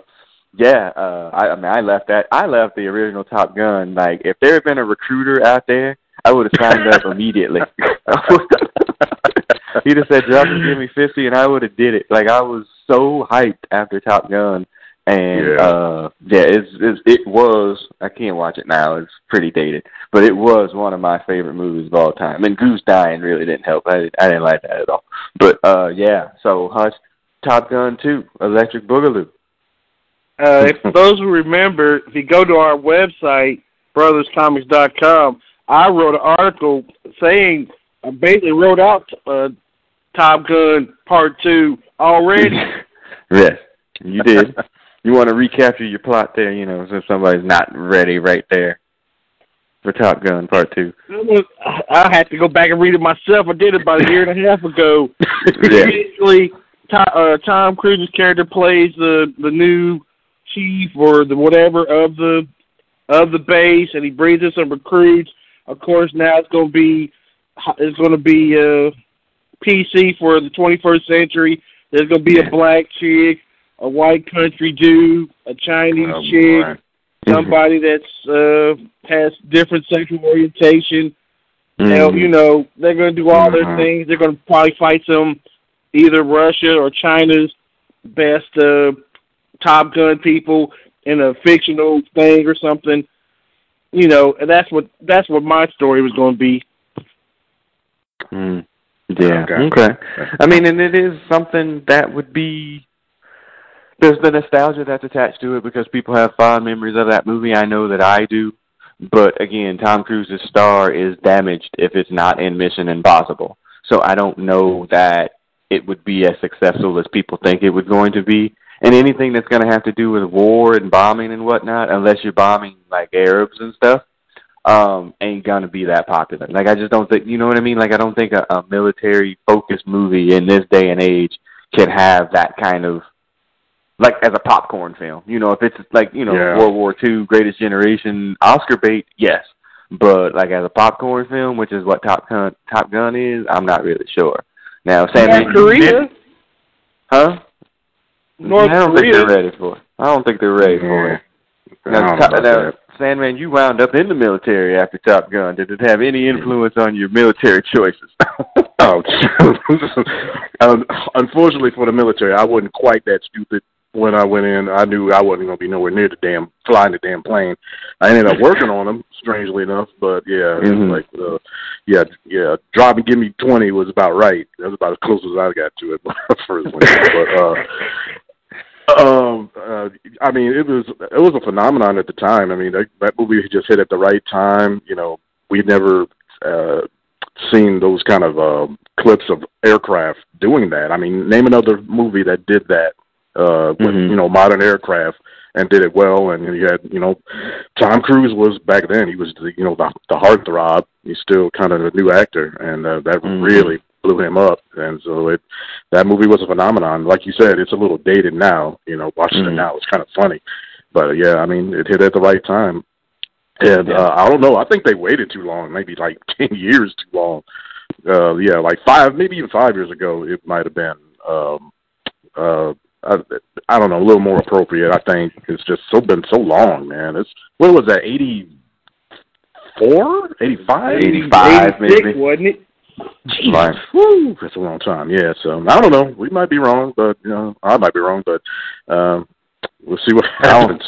[SPEAKER 2] yeah, uh, I, I mean, I left that. I left the original Top Gun. Like, if there had been a recruiter out there, I would have signed up immediately. He'd have said, "Drop and give me 50 and I would have did it. Like, I was so hyped after Top Gun, and
[SPEAKER 3] Yeah.
[SPEAKER 2] uh, yeah, it's, it's it was. I can't watch it now; it's pretty dated, but it was one of my favorite movies of all time. And Goose dying really didn't help. I I didn't like that at all. But uh, yeah, so Hutch, Top Gun 2, Electric Boogaloo.
[SPEAKER 4] Uh, if those who remember, if you go to our website, brotherscomics.com, I wrote an article saying, I basically wrote out uh, Top Gun Part 2 already.
[SPEAKER 2] yes, you did. you want to recapture your plot there, you know, so somebody's not ready right there for Top Gun Part 2.
[SPEAKER 4] I had to go back and read it myself. I did it about a year and a half ago.
[SPEAKER 2] Yeah.
[SPEAKER 4] Basically, Tom, uh, Tom Cruise's character plays the the new chief or the whatever of the of the base, and he brings in some recruits. Of course, now it's going to be it's going to be uh, PC for the 21st century. There's going to be a black chick, a white country dude, a Chinese
[SPEAKER 3] Oh,
[SPEAKER 4] chick,
[SPEAKER 3] boy.
[SPEAKER 4] somebody that's uh has different sexual orientation. Hell,
[SPEAKER 2] Mhm.
[SPEAKER 4] you know, they're going to do all their
[SPEAKER 3] Mhm.
[SPEAKER 4] things. They're going to probably fight some either Russia or China's best uh, Top Gun people in a fictional thing or something. You know, and that's what that's what my story was going to be.
[SPEAKER 2] Mm. Yeah.
[SPEAKER 3] Okay.
[SPEAKER 2] Okay. I mean, and it is something that would be. There's the nostalgia that's attached to it because people have fond memories of that movie. I know that I do. But again, Tom Cruise's star is damaged if it's not in Mission Impossible. So I don't know that it would be as successful as people think it was going to be. And anything that's going to have to do with war and bombing and whatnot, unless you're bombing like Arabs and stuff, um, ain't gonna be that popular. Like I just don't think you know what I mean. Like I don't think a, a military focused movie in this day and age can have that kind of like as a popcorn film. You know, if it's like you know
[SPEAKER 3] Yeah.
[SPEAKER 2] World War Two, Greatest Generation, Oscar bait, yes. But like as a popcorn film, which is what Top Gun Top Gun is, I'm not really sure. Now, Sam,
[SPEAKER 4] North
[SPEAKER 2] you
[SPEAKER 4] Korea,
[SPEAKER 2] did- huh?
[SPEAKER 4] North
[SPEAKER 2] I don't
[SPEAKER 4] Korea.
[SPEAKER 2] think they're ready for it. I don't think they're ready for it. Now, Top- now,
[SPEAKER 3] that.
[SPEAKER 2] Sandman, you wound up in the military after Top Gun. Did it have any influence on your military choices?
[SPEAKER 3] Oh, um, unfortunately for the military, I wasn't quite that stupid when I went in. I knew I wasn't going to be nowhere near the damn flying the damn plane. I ended up working on them, strangely enough. But yeah,
[SPEAKER 2] Mhm.
[SPEAKER 3] like uh, yeah, yeah, drop and give me twenty was about right. That was about as close as I got to it first. One. But uh, um, uh, I mean, it was it was a phenomenon at the time. I mean, that, that movie just hit at the right time. You know, we never uh, seen those kind of uh, clips of aircraft doing that. I mean, name another movie that did that uh, with
[SPEAKER 2] Mhm.
[SPEAKER 3] you know modern aircraft and did it well. And you had you know, Tom Cruise was back then. He was the, you know the the heartthrob. He's still kind of a new actor, and uh, that
[SPEAKER 2] Mhm.
[SPEAKER 3] really blew him up. And so it that movie was a phenomenon. Like you said, it's a little dated now. You know, watching it
[SPEAKER 2] Mhm.
[SPEAKER 3] now, it's kind of funny. But yeah, I mean, it hit at the right time. And
[SPEAKER 2] Yeah.
[SPEAKER 3] uh, I don't know. I think they waited too long. Maybe like ten years too long. Uh, yeah, like five, maybe even five years ago, it might have been. Um, uh, I, I don't know, a little more appropriate. I think it's just so been so long, man. It's what was that? Eighty four, eighty five,
[SPEAKER 2] eighty five, maybe,
[SPEAKER 4] wasn't it?
[SPEAKER 3] Jesus, right. That's a long time. Yeah, so I don't know. We might be wrong, but you know, I might be wrong, but um, we'll see what happens.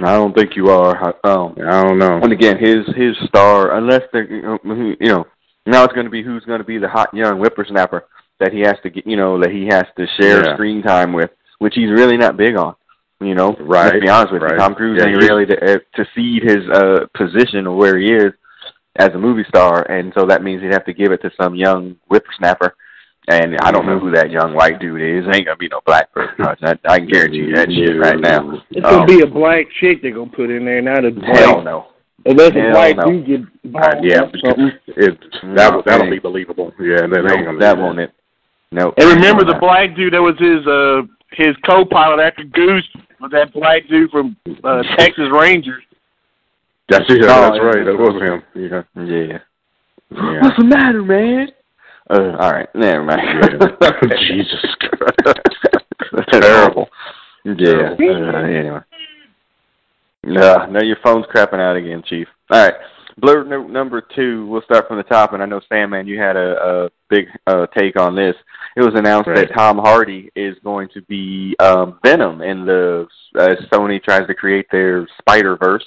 [SPEAKER 2] I don't think you are. Um,
[SPEAKER 3] I don't know.
[SPEAKER 2] And again, his his star, unless they're you know, now it's going to be who's going to be the hot young whippersnapper that he has to get, you know, that he has to share
[SPEAKER 3] Yeah.
[SPEAKER 2] screen time with, which he's really not big on. You know,
[SPEAKER 3] Right,
[SPEAKER 2] Let's be honest with you. Tom Cruise
[SPEAKER 3] Yeah,
[SPEAKER 2] ain't really to, uh, to cede his uh position or where he is as a movie star, and so that means he'd have to give it to some young whippersnapper. And I don't know who that young white dude is. Ain't gonna be no black person. I, I can guarantee you that shit right now.
[SPEAKER 4] It's gonna
[SPEAKER 2] Um,
[SPEAKER 4] be a black chick they're gonna put in there, not a
[SPEAKER 2] Hell
[SPEAKER 4] black.
[SPEAKER 2] no.
[SPEAKER 4] Unless a
[SPEAKER 2] Hell
[SPEAKER 4] black
[SPEAKER 2] no.
[SPEAKER 4] dude get
[SPEAKER 3] Uh,
[SPEAKER 4] bald
[SPEAKER 3] yeah,
[SPEAKER 4] or something.
[SPEAKER 3] it, that will that'll be believable. Yeah, that ain't
[SPEAKER 2] No,
[SPEAKER 3] gonna
[SPEAKER 2] that won't it. No.
[SPEAKER 6] And remember the black dude that was his uh his co-pilot after Goose was that black dude from uh, Texas Rangers.
[SPEAKER 3] That's yeah,
[SPEAKER 2] Oh,
[SPEAKER 3] that's
[SPEAKER 2] yeah.
[SPEAKER 3] right. That was him. Yeah,
[SPEAKER 2] Yeah.
[SPEAKER 3] yeah.
[SPEAKER 2] What's the matter, man? Uh, all right, never mind.
[SPEAKER 3] Yeah. Jesus Christ.
[SPEAKER 2] That's
[SPEAKER 3] Terrible.
[SPEAKER 2] Yeah. Uh, anyway. No, no, your phone's crapping out again, Chief. All right. Blur note number two. We'll start from the top, and I know Sandman, you had a, a big uh, take on this. It was announced
[SPEAKER 3] Right.
[SPEAKER 2] that Tom Hardy is going to be um, Venom in the as Sony tries to create their Spider Verse.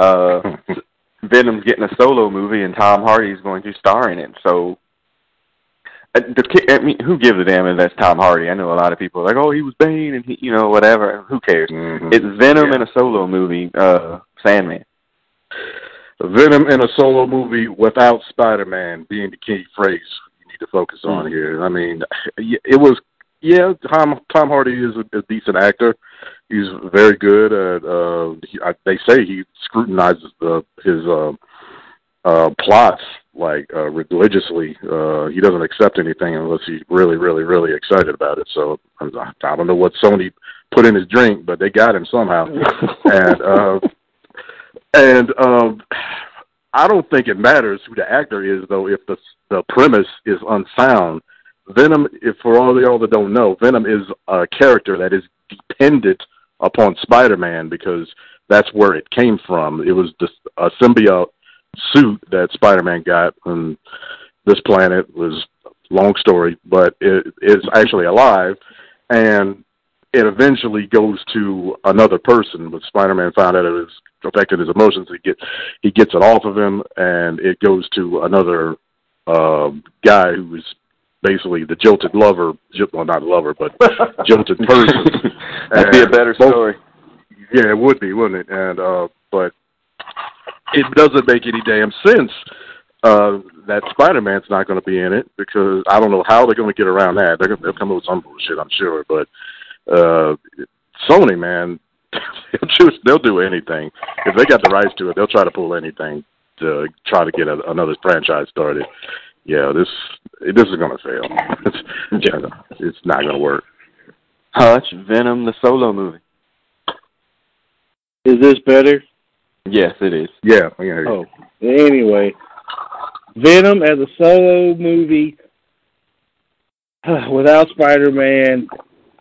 [SPEAKER 2] Uh, Venom's getting a solo movie, and Tom Hardy's going to star in it. So, uh, the ki- I mean, who gives a damn if that's Tom Hardy? I know a lot of people are like, oh, he was Bane, and he, you know, whatever. Who cares?
[SPEAKER 3] Mhm.
[SPEAKER 2] It's Venom
[SPEAKER 3] Yeah.
[SPEAKER 2] in a solo movie, uh, Sandman.
[SPEAKER 3] Venom in a solo movie without Spider-Man being the key phrase you need to focus on
[SPEAKER 2] Mm.
[SPEAKER 3] here. I mean, it was yeah. Tom Tom Hardy is a, a decent actor. He's very good. At, uh, he, I, they say he scrutinizes the his uh, uh, plots like uh, religiously. Uh, he doesn't accept anything unless he's really, really, really excited about it. So I I don't know what Sony put in his drink, but they got him somehow. and uh, and um, I don't think it matters who the actor is, though. If the the premise is unsound, Venom. If for all y'all that don't know, Venom is a character that is dependent upon Spider-Man because that's where it came from. It was just a symbiote suit that Spider-Man got on this planet. Was long story, but it is actually alive, and it eventually goes to another person. But Spider-Man found out it was affecting his emotions. He get he gets it off of him, and it goes to another uh, guy who is basically the jilted lover. Well, not lover, but jilted person.
[SPEAKER 2] That'd be a better
[SPEAKER 3] both-
[SPEAKER 2] story.
[SPEAKER 3] Yeah, it would be, wouldn't it? And uh, but it doesn't make any damn sense uh, that Spider-Man's not going to be in it because I don't know how they're going to get around that. They're gonna, they'll come up with some bullshit, I'm sure. But uh, Sony, man, they'll choose, they'll do anything if they got the rights to it. They'll try to pull anything to try to get a, another franchise started. Yeah, this this is going to fail. It's, it's not going to work.
[SPEAKER 2] Hutch, Venom, the solo movie.
[SPEAKER 4] Is this better?
[SPEAKER 2] Yes, it is.
[SPEAKER 3] Yeah, yeah.
[SPEAKER 4] Oh, anyway, Venom as a solo movie without Spider-Man.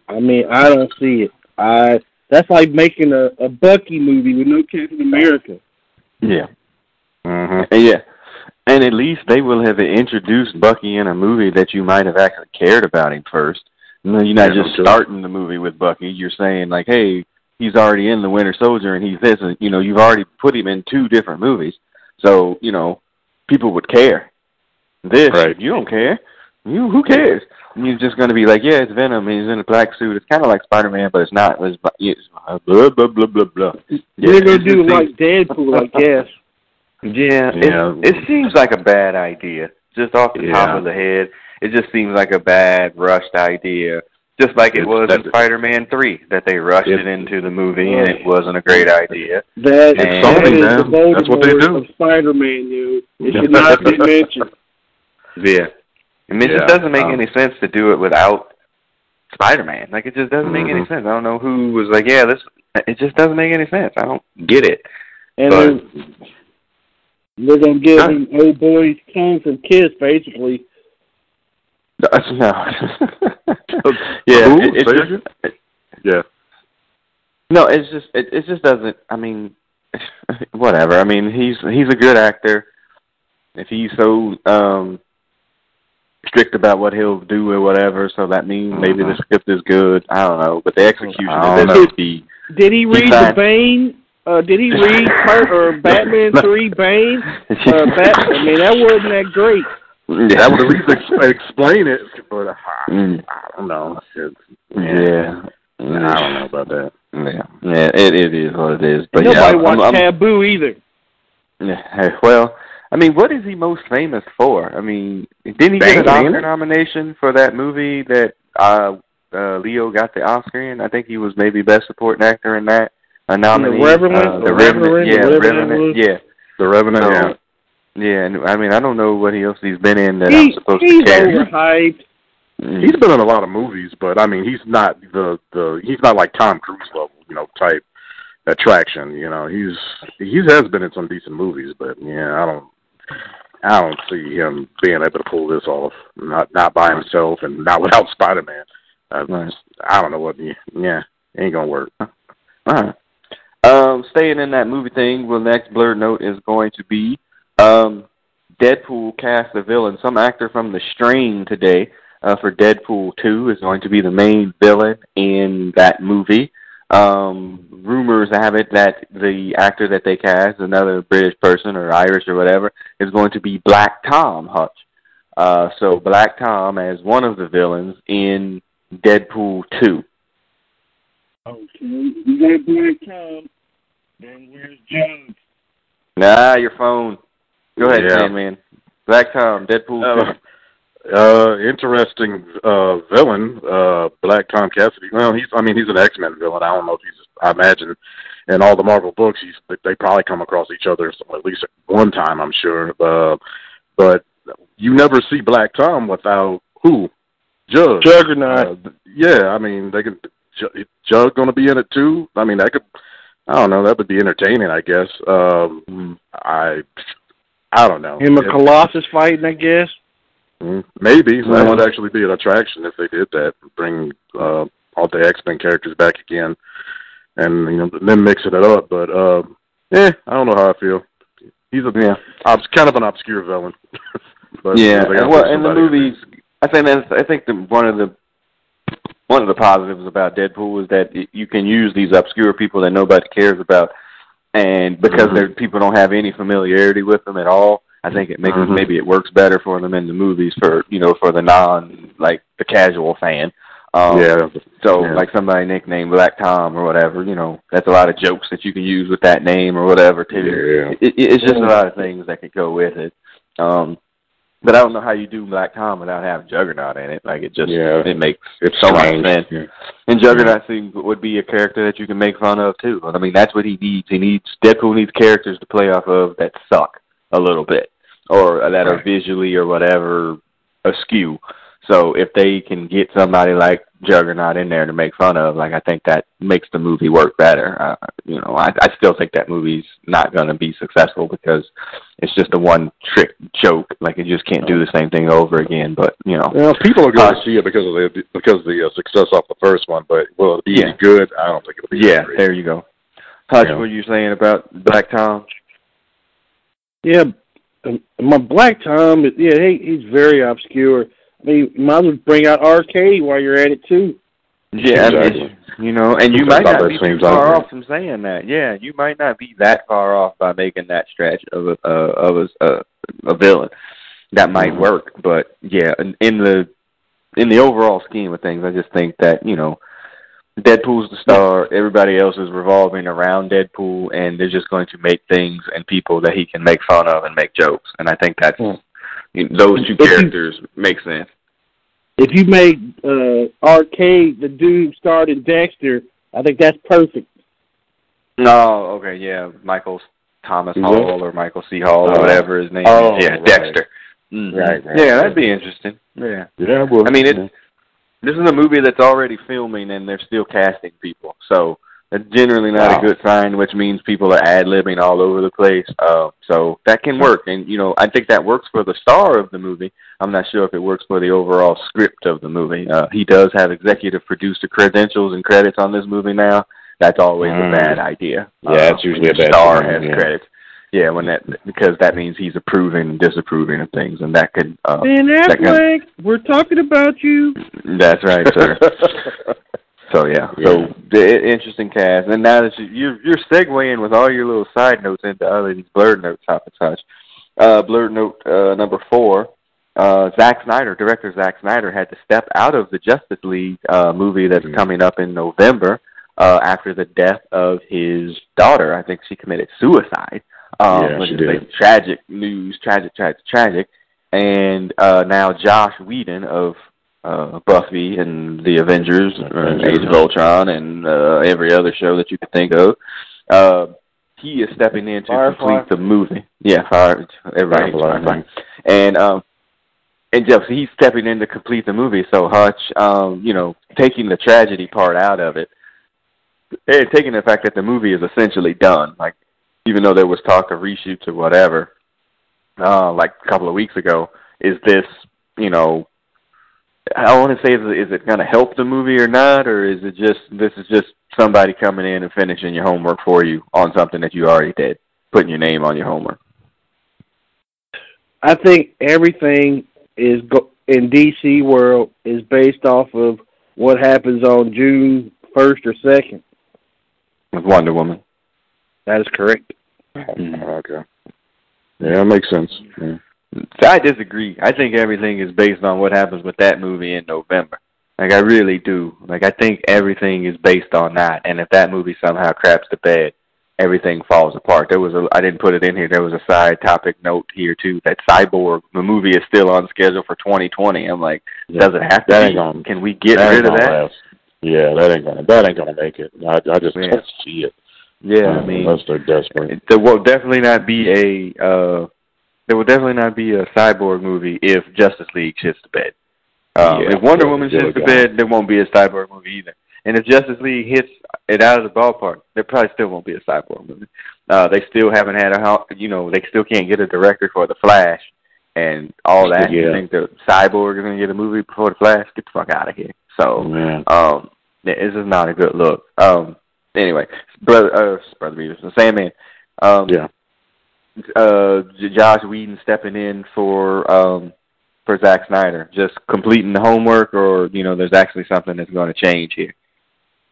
[SPEAKER 4] I mean, I don't see it. I that's like making a, a Bucky movie with no Captain America.
[SPEAKER 2] Yeah.
[SPEAKER 3] hmm
[SPEAKER 2] And yeah. And at least they will have introduced Bucky in a movie that you might have actually cared about him first. You know, you're not
[SPEAKER 3] Yeah,
[SPEAKER 2] just starting the movie with Bucky. You're saying like, hey, he's already in the Winter Soldier and he's this, and you know, you've already put him in two different movies, so you know, people would care. This,
[SPEAKER 3] Right.
[SPEAKER 2] you don't care. You who cares? And You're just going to be like, yeah, it's Venom. He's in a black suit. It's kind of like Spider Man, but it's not. It's, it's blah blah blah blah blah.
[SPEAKER 4] They're gonna do like Deadpool, I guess.
[SPEAKER 2] Yeah,
[SPEAKER 3] Yeah.
[SPEAKER 2] It, it seems like a bad idea. Just off the top of the head, it just seems like a bad, rushed idea. Just like it
[SPEAKER 3] It's-
[SPEAKER 2] was in
[SPEAKER 3] that-
[SPEAKER 2] Spider-Man Three, that they rushed
[SPEAKER 3] It-
[SPEAKER 2] it into the movie and it wasn't a great idea.
[SPEAKER 4] That,
[SPEAKER 2] It's
[SPEAKER 4] that
[SPEAKER 2] something,
[SPEAKER 4] is
[SPEAKER 3] man.
[SPEAKER 4] the
[SPEAKER 3] That's what they
[SPEAKER 4] Voldemort
[SPEAKER 3] do.
[SPEAKER 4] of Spider-Man, you. It should not be mentioned.
[SPEAKER 2] Yeah, I mean, it
[SPEAKER 3] Yeah,
[SPEAKER 2] just doesn't make
[SPEAKER 3] um,
[SPEAKER 2] any sense to do it without Spider-Man. Like, it just doesn't make any
[SPEAKER 3] Mhm.
[SPEAKER 2] sense. I don't know who was like, yeah, this. It just doesn't make any sense. I don't get it.
[SPEAKER 4] And
[SPEAKER 2] But-
[SPEAKER 4] then they're gonna give
[SPEAKER 2] Huh?
[SPEAKER 4] him old boys Kung from Kiss, basically.
[SPEAKER 2] No. yeah,
[SPEAKER 3] Who?
[SPEAKER 2] it, it's
[SPEAKER 3] Say
[SPEAKER 2] just,
[SPEAKER 3] Yeah.
[SPEAKER 2] No, it's just it, it just doesn't. I mean, whatever. I mean, he's he's a good actor. If he's so um strict about what he'll do or whatever, so that means maybe the script is good. I don't know, but the execution
[SPEAKER 3] I
[SPEAKER 2] of
[SPEAKER 3] don't
[SPEAKER 2] this
[SPEAKER 3] know.
[SPEAKER 2] would be.
[SPEAKER 4] Did he read
[SPEAKER 2] signed-
[SPEAKER 4] the Bane? Uh, did he read Kurt or Batman Three Bane? Uh, Bat- I mean, that wasn't that great.
[SPEAKER 3] Yeah, That would at least ex- explain it, but uh,
[SPEAKER 2] Mm.
[SPEAKER 3] I don't know. It's,
[SPEAKER 2] Yeah.
[SPEAKER 3] I don't know about that.
[SPEAKER 2] Yeah, yeah, it it is what it is. But
[SPEAKER 4] Nobody
[SPEAKER 2] yeah, I'm-
[SPEAKER 4] watched
[SPEAKER 2] I'm-
[SPEAKER 4] Taboo either.
[SPEAKER 2] Yeah, well, I mean, what is he most famous for? I mean, didn't he get an Oscar
[SPEAKER 3] man.
[SPEAKER 2] nomination for that movie that uh, uh Leo got the Oscar in? I think he was maybe best supporting actor in that. A nominee.
[SPEAKER 4] Revenant?
[SPEAKER 2] uh,
[SPEAKER 4] The
[SPEAKER 2] the Revenant,
[SPEAKER 4] Revenant,
[SPEAKER 2] yeah,
[SPEAKER 4] the
[SPEAKER 2] the
[SPEAKER 4] Revenant
[SPEAKER 2] Revenant, yeah.
[SPEAKER 3] The Revenant,
[SPEAKER 2] So,
[SPEAKER 3] yeah.
[SPEAKER 2] yeah, and I mean, I don't know what else he's been in that
[SPEAKER 4] He,
[SPEAKER 2] I'm supposed
[SPEAKER 4] he's
[SPEAKER 2] to carry.
[SPEAKER 4] overhyped.
[SPEAKER 3] He's been in a lot of movies, but I mean, he's not the the he's not like Tom Cruise level, you know, type attraction. You know, he's he has been in some decent movies, but yeah, I don't I don't see him being able to pull this off. Not not by himself and not without Spider Man. Uh,
[SPEAKER 2] Right.
[SPEAKER 3] I don't know what. Yeah, ain't gonna work.
[SPEAKER 2] All right. Um, staying in that movie thing, well, next blurred note is going to be um, Deadpool cast the villain. Some actor from The Strain today uh, for Deadpool 2 is going to be the main villain in that movie. Um, rumors have it that the actor that they cast, another British person or Irish or whatever, is going to be Black Tom Hutch. Uh, so Black Tom as one of the villains in Deadpool 2.
[SPEAKER 4] Okay, you got Black Tom. Then where's Jones?
[SPEAKER 2] Nah, your phone. Go ahead,
[SPEAKER 3] Yeah.
[SPEAKER 2] Sandman. Black Tom, Deadpool.
[SPEAKER 3] Uh, uh, interesting uh, villain, uh, Black Tom Cassidy. Well, he's I mean he's an X Men villain. I don't know if he's. I imagine in all the Marvel books, he's they probably come across each other at least one time. I'm sure. Uh, but you never see Black Tom without who? Judge.
[SPEAKER 4] Juggernaut.
[SPEAKER 3] Uh, yeah, I mean they can. Ju- Jug going to be in it too. I mean that could. I don't know. That would be entertaining. I guess. Um, I. I don't know.
[SPEAKER 4] Him and Colossus fighting, I guess.
[SPEAKER 3] Mm, Maybe that would actually be an attraction if they did that. Bring uh, all the X Men characters back again, and you know then mixing it up. But uh, eh, I don't know how I feel. He's a
[SPEAKER 2] Yeah.
[SPEAKER 3] obs- kind of an obscure villain. but
[SPEAKER 2] yeah,
[SPEAKER 3] they gotta
[SPEAKER 2] and in the movies, I think that's I think the, one of the one of the positives about Deadpool is that y- you can use these obscure people that nobody cares about, and because
[SPEAKER 3] Mhm.
[SPEAKER 2] they're people don't have any familiarity with them at all. I think it makes
[SPEAKER 3] Mhm.
[SPEAKER 2] maybe it works better for them in the movies for you know for the non like the casual fan. Um.
[SPEAKER 3] Yeah,
[SPEAKER 2] So
[SPEAKER 3] Yeah.
[SPEAKER 2] like somebody nicknamed Black Tom or whatever, you know, that's a lot of jokes that you can use with that name or whatever too.
[SPEAKER 3] yeah.
[SPEAKER 2] It, it, it's just a lot of things that could go with it. Um, but I don't know how you do Black Tom without having Juggernaut in it. Like it just
[SPEAKER 3] Yeah.
[SPEAKER 2] it makes
[SPEAKER 3] It's
[SPEAKER 2] so much sense.
[SPEAKER 3] Yeah.
[SPEAKER 2] And Juggernaut seems would be a character that you can make fun of too. I mean, that's what he needs. He needs Deadpool needs characters to play off of that suck a little bit or that are visually or whatever askew. So if they can get somebody like Juggernaut in there to make fun of, like I think that makes the movie work better. Uh, you know, I, I still think that movie's not going to be successful because it's just a one trick joke. Like it just can't do the same thing over again. But you know,
[SPEAKER 3] Well, people are going to
[SPEAKER 2] Uh,
[SPEAKER 3] see it because of the because of the uh, success off the first one, but will it be
[SPEAKER 2] Yeah.
[SPEAKER 3] any good? I don't think it'll be.
[SPEAKER 2] yeah,
[SPEAKER 3] great.
[SPEAKER 2] there you go. Hutch,
[SPEAKER 3] Yeah.
[SPEAKER 2] what were you saying about Black Tom?
[SPEAKER 4] Yeah, um, my Black Tom. Yeah, he, he's very obscure. I mean, you might as well bring out Arcade while you're at it too.
[SPEAKER 2] Yeah, I mean, you know, and you
[SPEAKER 3] I
[SPEAKER 2] might not be too far off from saying that. Yeah, you might not be that far off by making that stretch of a uh, of a, a a villain. That might
[SPEAKER 3] Mhm.
[SPEAKER 2] work, but yeah, in, in the in the overall scheme of things, I just think that you know, Deadpool's the star. Everybody else is revolving around Deadpool, and they're just going to make things and people that he can make fun of and make jokes. And I think that's
[SPEAKER 4] Hmm.
[SPEAKER 2] You know, those two
[SPEAKER 4] If you-
[SPEAKER 2] characters make sense.
[SPEAKER 4] If you make uh, Arcade the dude who starred in Dexter, I think that's perfect.
[SPEAKER 2] No, okay, yeah, Michael Thomas
[SPEAKER 3] Yeah.
[SPEAKER 2] Hall or Michael C. Hall or
[SPEAKER 3] Oh.
[SPEAKER 2] whatever his name
[SPEAKER 3] Oh,
[SPEAKER 2] is. Yeah,
[SPEAKER 3] right.
[SPEAKER 2] Dexter. Mhm.
[SPEAKER 3] Right, right,
[SPEAKER 2] Yeah, that'd be interesting. Yeah.
[SPEAKER 3] Yeah, well,
[SPEAKER 2] I mean, it's this is a movie that's already filming and they're still casting people. So That's generally not
[SPEAKER 3] Wow.
[SPEAKER 2] a good sign, which means people are ad libbing all over the place. Uh, so that can work, and you know, I think that works for the star of the movie. I'm not sure if it works for the overall script of the movie. Uh, he does have executive producer credentials and credits on this movie now. That's always
[SPEAKER 3] Mm.
[SPEAKER 2] a bad idea.
[SPEAKER 3] Yeah,
[SPEAKER 2] uh,
[SPEAKER 3] it's usually
[SPEAKER 2] when
[SPEAKER 3] a
[SPEAKER 2] your
[SPEAKER 3] bad
[SPEAKER 2] star
[SPEAKER 3] sign,
[SPEAKER 2] has
[SPEAKER 3] yeah.
[SPEAKER 2] credits. Yeah, when that because that means he's approving and disapproving of things, and that could. Uh,
[SPEAKER 4] Ben
[SPEAKER 2] that can-
[SPEAKER 4] we're talking about you.
[SPEAKER 2] that's right, sir. So yeah, so the interesting cast, and now that you, you're you're segueing with all your little side notes into other these blurred notes, top and touch. Uh, blurred note uh, number four. Uh, Zack Snyder, director Zack Snyder, had to step out of the Justice League uh, movie that's
[SPEAKER 3] Mhm.
[SPEAKER 2] coming up in November uh, after the death of his daughter. I think she committed suicide. Um,
[SPEAKER 3] Yeah,
[SPEAKER 2] which
[SPEAKER 3] she
[SPEAKER 2] is
[SPEAKER 3] did.
[SPEAKER 2] like tragic news, tragic, tragic, tragic. And uh, now Joss Whedon of uh, Buffy and the Avengers,
[SPEAKER 3] Avengers.
[SPEAKER 2] Age of Ultron, and uh, every other show that you could think of. Uh, he is stepping in to
[SPEAKER 4] Firefly.
[SPEAKER 2] complete the movie. Yeah, fire, everybody hates
[SPEAKER 3] Firefly.
[SPEAKER 2] Firefly. And um, and Jeff, he's stepping in to complete the movie. So Hutch, um, you know, taking the tragedy part out of it, and taking the fact that the movie is essentially done. Like, even though there was talk of reshoots or whatever, uh, like a couple of weeks ago, is this, you know, I want to say, is it, is it going to help the movie or not, or is it just this is just somebody coming in and finishing your homework for you on something that you already did, putting your name on your homework?
[SPEAKER 4] I think everything is go- in DC world is based off of what happens on June first or second.
[SPEAKER 2] With Wonder Woman.
[SPEAKER 4] That is correct.
[SPEAKER 2] Mm-hmm.
[SPEAKER 3] okay. Yeah, that makes sense. Yeah.
[SPEAKER 2] I disagree. I think everything is based on what happens with that movie in November. Like I really do. Like I think everything is based on that. And if that movie somehow craps the bed, everything falls apart. There was a I didn't put it in here. There was a side topic note here too that Cyborg the movie is still on schedule for 2020. I'm like, does it have to
[SPEAKER 3] That
[SPEAKER 2] be?
[SPEAKER 3] ain't gonna-
[SPEAKER 2] Can we get rid of that?
[SPEAKER 3] last. Yeah, that ain't gonna that ain't gonna make it. I I just
[SPEAKER 2] Yeah.
[SPEAKER 3] don't see it.
[SPEAKER 2] Yeah, I mean,
[SPEAKER 3] unless they're desperate.
[SPEAKER 2] there will definitely not be a uh there will definitely not be a cyborg movie if Justice League shits the bed. Um,
[SPEAKER 3] Yeah,
[SPEAKER 2] if Wonder
[SPEAKER 3] yeah,
[SPEAKER 2] Woman
[SPEAKER 3] yeah,
[SPEAKER 2] shits the
[SPEAKER 3] yeah.
[SPEAKER 2] bed, there won't be a cyborg movie either. And if Justice League hits it out of the ballpark, there probably still won't be a cyborg movie. Uh, they still haven't had a ho- you know they still can't get a director for the Flash and all that. You think the cyborg is gonna get a movie before the Flash? Get the fuck out of here. So
[SPEAKER 3] Man.
[SPEAKER 2] um, yeah, this is not a good look. Um, anyway, brother, uh, brother so Sandman. Um,
[SPEAKER 3] Yeah.
[SPEAKER 2] Uh, Joss Whedon stepping in for um for Zack Snyder, just completing the homework, or you know, there's actually something that's going to change here.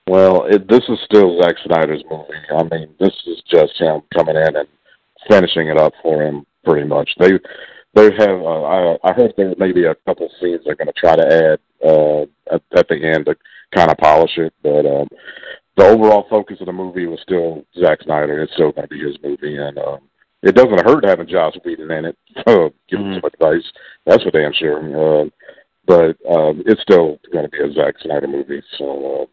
[SPEAKER 3] Well, it, this is still Zack Snyder's movie. I mean, this is just him coming in and finishing it up for him, pretty much. They they have. Uh, I I heard there may be a couple scenes they're going to try to add uh, at, at the end to kind of polish it, but um, the overall focus of the movie was still Zack Snyder. It's still going to be his movie, and um, it doesn't hurt having Joss Whedon in it. Uh, give him
[SPEAKER 2] Mhm.
[SPEAKER 3] some advice. That's for damn sure. Uh, but um, it's still going to be a Zack Snyder movie. So,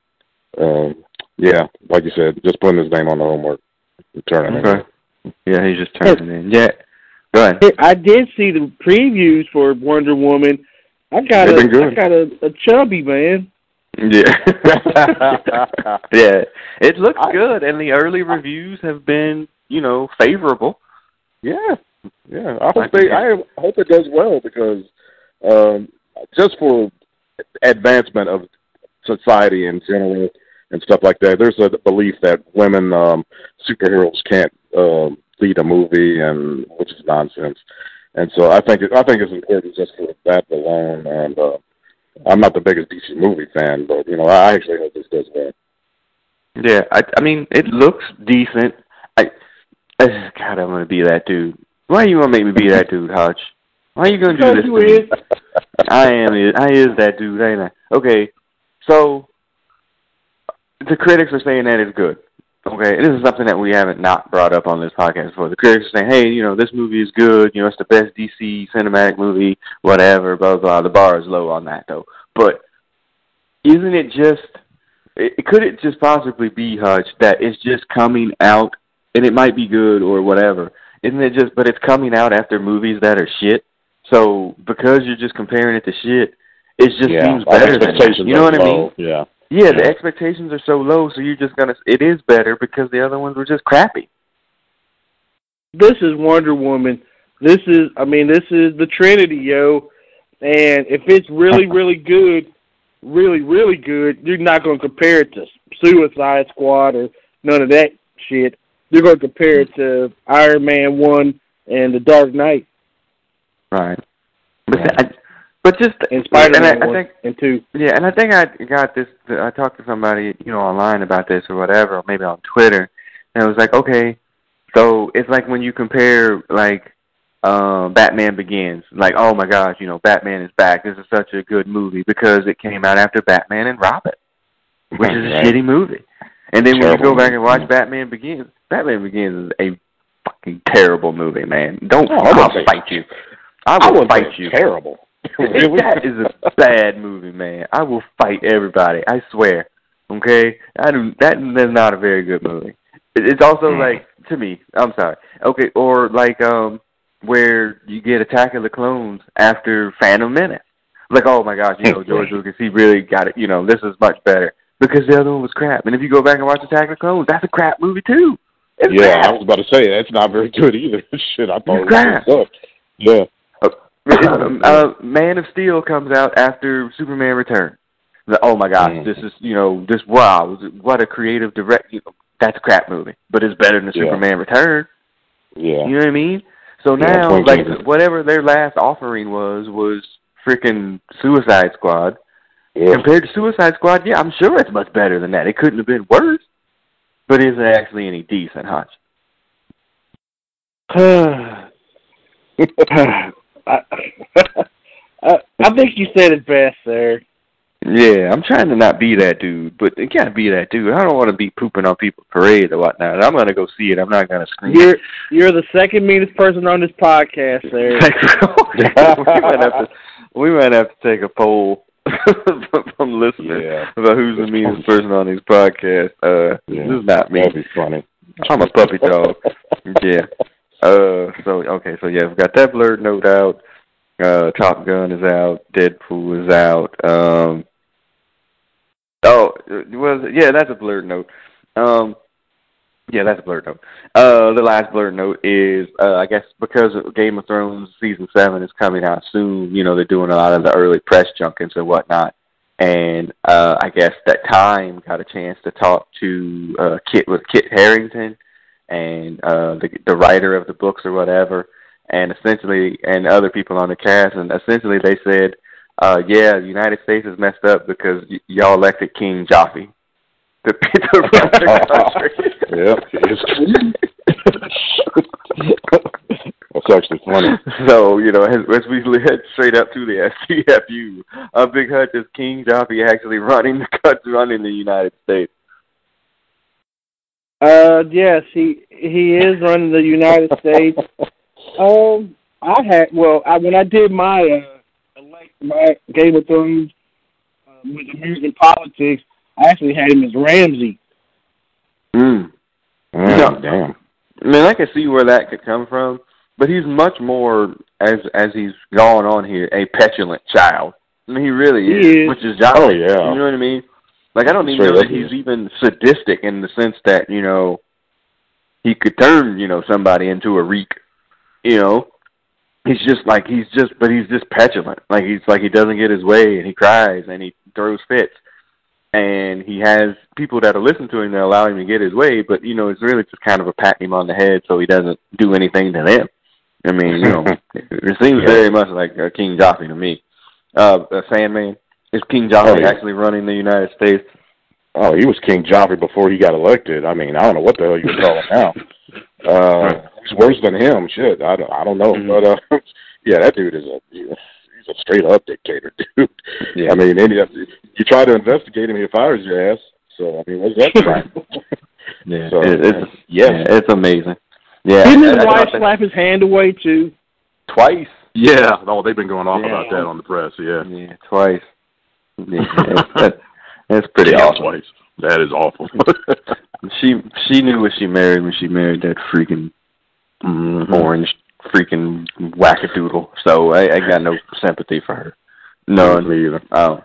[SPEAKER 3] uh, um, yeah, like you said, just putting his name on the homework, and turning it.
[SPEAKER 2] Okay. Yeah, he's just turning in. Yeah. Go ahead.
[SPEAKER 4] I did see the previews for Wonder Woman. I got
[SPEAKER 3] They've
[SPEAKER 4] a,
[SPEAKER 3] been good.
[SPEAKER 4] I got a, a chubby man.
[SPEAKER 2] Yeah. yeah. It looks good, and the early reviews have been, you know, favorable.
[SPEAKER 3] Yeah, yeah. I hope they. I hope it does well because um, just for advancement of society in general and stuff like that. There's a belief that women um, superheroes can't um, lead a movie, and which is nonsense. And so I think it, I think it's important just for that alone. And uh, I'm not the biggest DC movie fan, but you know I actually hope this does well.
[SPEAKER 2] Yeah, I I mean it looks decent. God, I'm gonna be that dude. Why you gonna make me be that dude, Hutch? Why are you gonna do this?
[SPEAKER 4] you
[SPEAKER 2] to me?
[SPEAKER 4] is.
[SPEAKER 2] I am. I is that dude, ain't I? Okay, so the critics are saying that it's good. Okay, this is something that we haven't not brought up on this podcast before. The critics are saying, "Hey, you know, this movie is good. You know, it's the best DC cinematic movie, whatever." Blah blah. blah. The bar is low on that though. But isn't it just? It, could it just possibly be Hutch that it's just coming out, and it might be good or whatever? Isn't it just? But it's coming out after movies that are shit. So because you're just comparing it to shit, it just
[SPEAKER 3] yeah,
[SPEAKER 2] seems better than that. You know
[SPEAKER 3] are
[SPEAKER 2] what I mean?
[SPEAKER 3] low. Yeah,
[SPEAKER 2] yeah, the expectations are so low, so you're just gonna. It is better because the other ones were just crappy.
[SPEAKER 4] This is Wonder Woman. This is, I mean, this is the Trinity, yo. And if it's really, really good, really, really good, you're not going to compare it to Suicide Squad or none of that shit. You're going to compare it to Iron Man 1 and The Dark Knight.
[SPEAKER 2] Right. But, I, but just
[SPEAKER 4] and Spider-Man
[SPEAKER 2] I, I
[SPEAKER 4] 1
[SPEAKER 2] think,
[SPEAKER 4] and 2.
[SPEAKER 2] Yeah, and I think I got this. I talked to somebody, you know, online about this or whatever, or maybe on Twitter, and it was like, okay, so it's like when you compare like um Batman Begins, like, oh my gosh, you know, Batman is back. This is such a good movie because it came out after Batman and Robin, which is a
[SPEAKER 3] Right.
[SPEAKER 2] shitty movie. And then when you go back and watch. Batman Begins, Batman Begins is a fucking terrible movie, man. Don't
[SPEAKER 3] Oh, I wouldn't
[SPEAKER 2] I'll fight you. I
[SPEAKER 3] I
[SPEAKER 2] will
[SPEAKER 3] say
[SPEAKER 2] fight you.
[SPEAKER 3] Terrible. really?
[SPEAKER 2] that is a bad movie, man. I will fight everybody. I swear. Okay, I do. That is not a very good movie. It's also
[SPEAKER 3] Mm.
[SPEAKER 2] like to me. I'm sorry. Okay, or like um where you get Attack of the Clones after Phantom Menace. Like, oh my gosh, you know George Lucas, he really got it. You know, this is much better because the other one was crap. And if you go back and watch Attack of the Clones, that's a crap movie too. It's
[SPEAKER 3] yeah,
[SPEAKER 2] crap.
[SPEAKER 3] I was about to say that's not very good either. Shit, I thought it was. Yeah.
[SPEAKER 2] It's, uh, Man of Steel comes out after Superman Return. The- Oh my gosh,
[SPEAKER 3] Mm.
[SPEAKER 2] this is you know this wow, what a creative direct. You know, that's a crap movie, but it's better than
[SPEAKER 3] Yeah.
[SPEAKER 2] Superman Returns.
[SPEAKER 3] Yeah.
[SPEAKER 2] You know what I mean? So now,
[SPEAKER 3] point
[SPEAKER 2] like whatever their last offering was was freaking Suicide Squad.
[SPEAKER 3] yeah.
[SPEAKER 2] Compared to Suicide Squad, yeah, I'm sure it's much better than that. It couldn't have been worse. But is it actually any decent, Hutch?
[SPEAKER 4] I, I, I think you said it best there.
[SPEAKER 2] Yeah, I'm trying to not be that dude, but it can't be that dude. I don't want to be pooping on people's parade or whatnot. I'm gonna go see it. I'm not gonna scream.
[SPEAKER 4] You're you're the second meanest person on this podcast there.
[SPEAKER 2] we might have to. We might have to take a poll from listeners
[SPEAKER 3] Yeah.
[SPEAKER 2] about who's the meanest person on these podcasts. Uh,
[SPEAKER 3] Yeah.
[SPEAKER 2] this is not me.
[SPEAKER 3] That'd be funny.
[SPEAKER 2] I'm a puppy dog. yeah. Uh. So okay. So yeah, we've got that blurred note out. Uh, Top Gun is out. Deadpool is out. Um. Oh, it was yeah, that's a blurred note. Um. Yeah, that's a blurred note. Uh, the last blurred note is, uh, I guess because Game of Thrones season seven is coming out soon. You know, they're doing a lot of the early press junkets and whatnot. And uh, I guess that time got a chance to talk to uh, Kit with Kit Harington and uh, the the writer of the books or whatever, and essentially and other people on the cast, and essentially they said, uh, "Yeah, the United States is messed up because y- y'all elected King Joffrey to, to run the country."
[SPEAKER 3] yeah. That's actually funny.
[SPEAKER 2] So, you know, as, as we head straight up to the STFU, uh, Big Hutch is King Joffrey actually running the country, running the United States.
[SPEAKER 4] Uh, yes, he he is running the United States. Um, I had well, I when I did my uh, elect my Game of Thrones uh, with American politics, I actually had him as Ramsay.
[SPEAKER 2] Mm.
[SPEAKER 3] Mm,
[SPEAKER 2] No.
[SPEAKER 3] Damn.
[SPEAKER 2] I mean, I can see where that could come from, but he's much more, as as he's gone on here, a petulant child. I mean, he really
[SPEAKER 4] He
[SPEAKER 2] is,
[SPEAKER 4] is.
[SPEAKER 2] which is Joffrey.
[SPEAKER 3] Oh, yeah.
[SPEAKER 2] You know what I mean? Like, I don't even
[SPEAKER 3] Straight
[SPEAKER 2] know that he's
[SPEAKER 3] is.
[SPEAKER 2] even sadistic in the sense that, you know, he could turn, you know, somebody into a reek. You know, he's just like he's just, but he's just petulant. Like he's like he doesn't get his way, and he cries and he throws fits, and he has people that are listening to him that allow him to get his way. But you know, it's really just kind of a patting him on the head so he doesn't do anything to them. I mean, you know, it, seems very much like uh, King Joffrey to me. Uh, uh, Sandman is King Joffrey
[SPEAKER 3] Oh, yeah.
[SPEAKER 2] actually running the United States?
[SPEAKER 3] Oh, he was King Joffrey before he got elected. I mean, I don't know what the hell you would call him now. Uh, he's worse than him. Shit, I don't, I don't know.
[SPEAKER 2] Mhm.
[SPEAKER 3] But uh, yeah, that dude is a he's a straight up dictator, dude.
[SPEAKER 2] Yeah.
[SPEAKER 3] I mean, any you try to investigate him, he fires your ass. So I mean, what's that? About?
[SPEAKER 2] Yeah,
[SPEAKER 3] So,
[SPEAKER 2] it, it's
[SPEAKER 3] yes.
[SPEAKER 2] yeah, it's amazing. Yeah,
[SPEAKER 4] Didn't his
[SPEAKER 2] I- I
[SPEAKER 4] wife
[SPEAKER 2] thought that-
[SPEAKER 4] slap his hand away too?
[SPEAKER 2] twice?
[SPEAKER 3] Yeah, oh, they've been going off
[SPEAKER 2] Yeah.
[SPEAKER 3] about that on the press. Yeah,
[SPEAKER 2] Yeah, twice. Yeah, it's, that's pretty
[SPEAKER 3] Yeah,
[SPEAKER 2] awesul.
[SPEAKER 3] twice. That is awful.
[SPEAKER 2] She she knew what she married when she married that freaking
[SPEAKER 3] Mhm.
[SPEAKER 2] orange freaking wackadoodle. So I, I got no sympathy for her. None.
[SPEAKER 3] Me either.
[SPEAKER 2] Oh,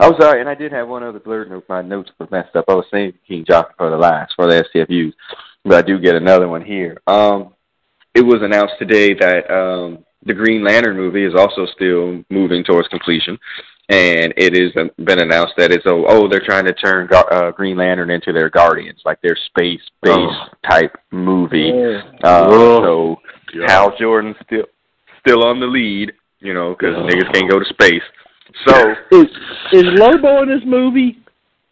[SPEAKER 2] I'm sorry, and I did have one other blurred note. My notes were messed up. I was saying King Jockey for the last for the STFUs, but I do get another one here. Um, it was announced today that um, the Green Lantern movie is also still moving towards completion, and it has been announced that it's oh, oh they're trying to turn uh, Green Lantern into their Guardians, like their space based oh. type movie. Uh, so yeah. Hal Jordan still still on the lead, you know, because oh. niggas can't go to space. So
[SPEAKER 4] is is Lobo in this movie?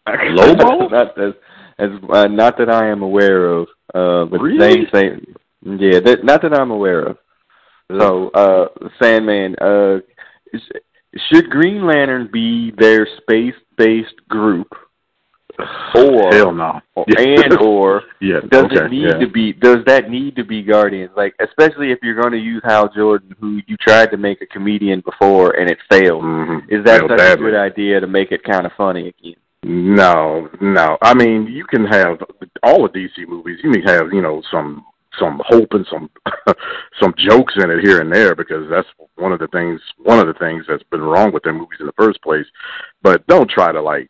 [SPEAKER 2] Lobo? not as, as uh, not that I am aware of. Uh, but
[SPEAKER 3] really?
[SPEAKER 2] same same. Yeah, that, not that I'm aware of. So, uh, Sandman, uh, is, should Green Lantern be their space-based group, or
[SPEAKER 3] hell no,
[SPEAKER 2] and or
[SPEAKER 3] yeah,
[SPEAKER 2] does
[SPEAKER 3] okay,
[SPEAKER 2] it need
[SPEAKER 3] yeah.
[SPEAKER 2] to be? Does that need to be Guardians? Like, especially if you're going to use Hal Jordan, who you tried to make a comedian before and it failed.
[SPEAKER 3] Mm-hmm.
[SPEAKER 2] Is that
[SPEAKER 3] Failed
[SPEAKER 2] such
[SPEAKER 3] badly.
[SPEAKER 2] a good idea to make it kind of funny again?
[SPEAKER 3] No, no. I mean, you can have all the DC movies. You can have, you know, some some hope and some some jokes in it here and there because that's one of the things one of the things that's been wrong with their movies in the first place. But don't try to like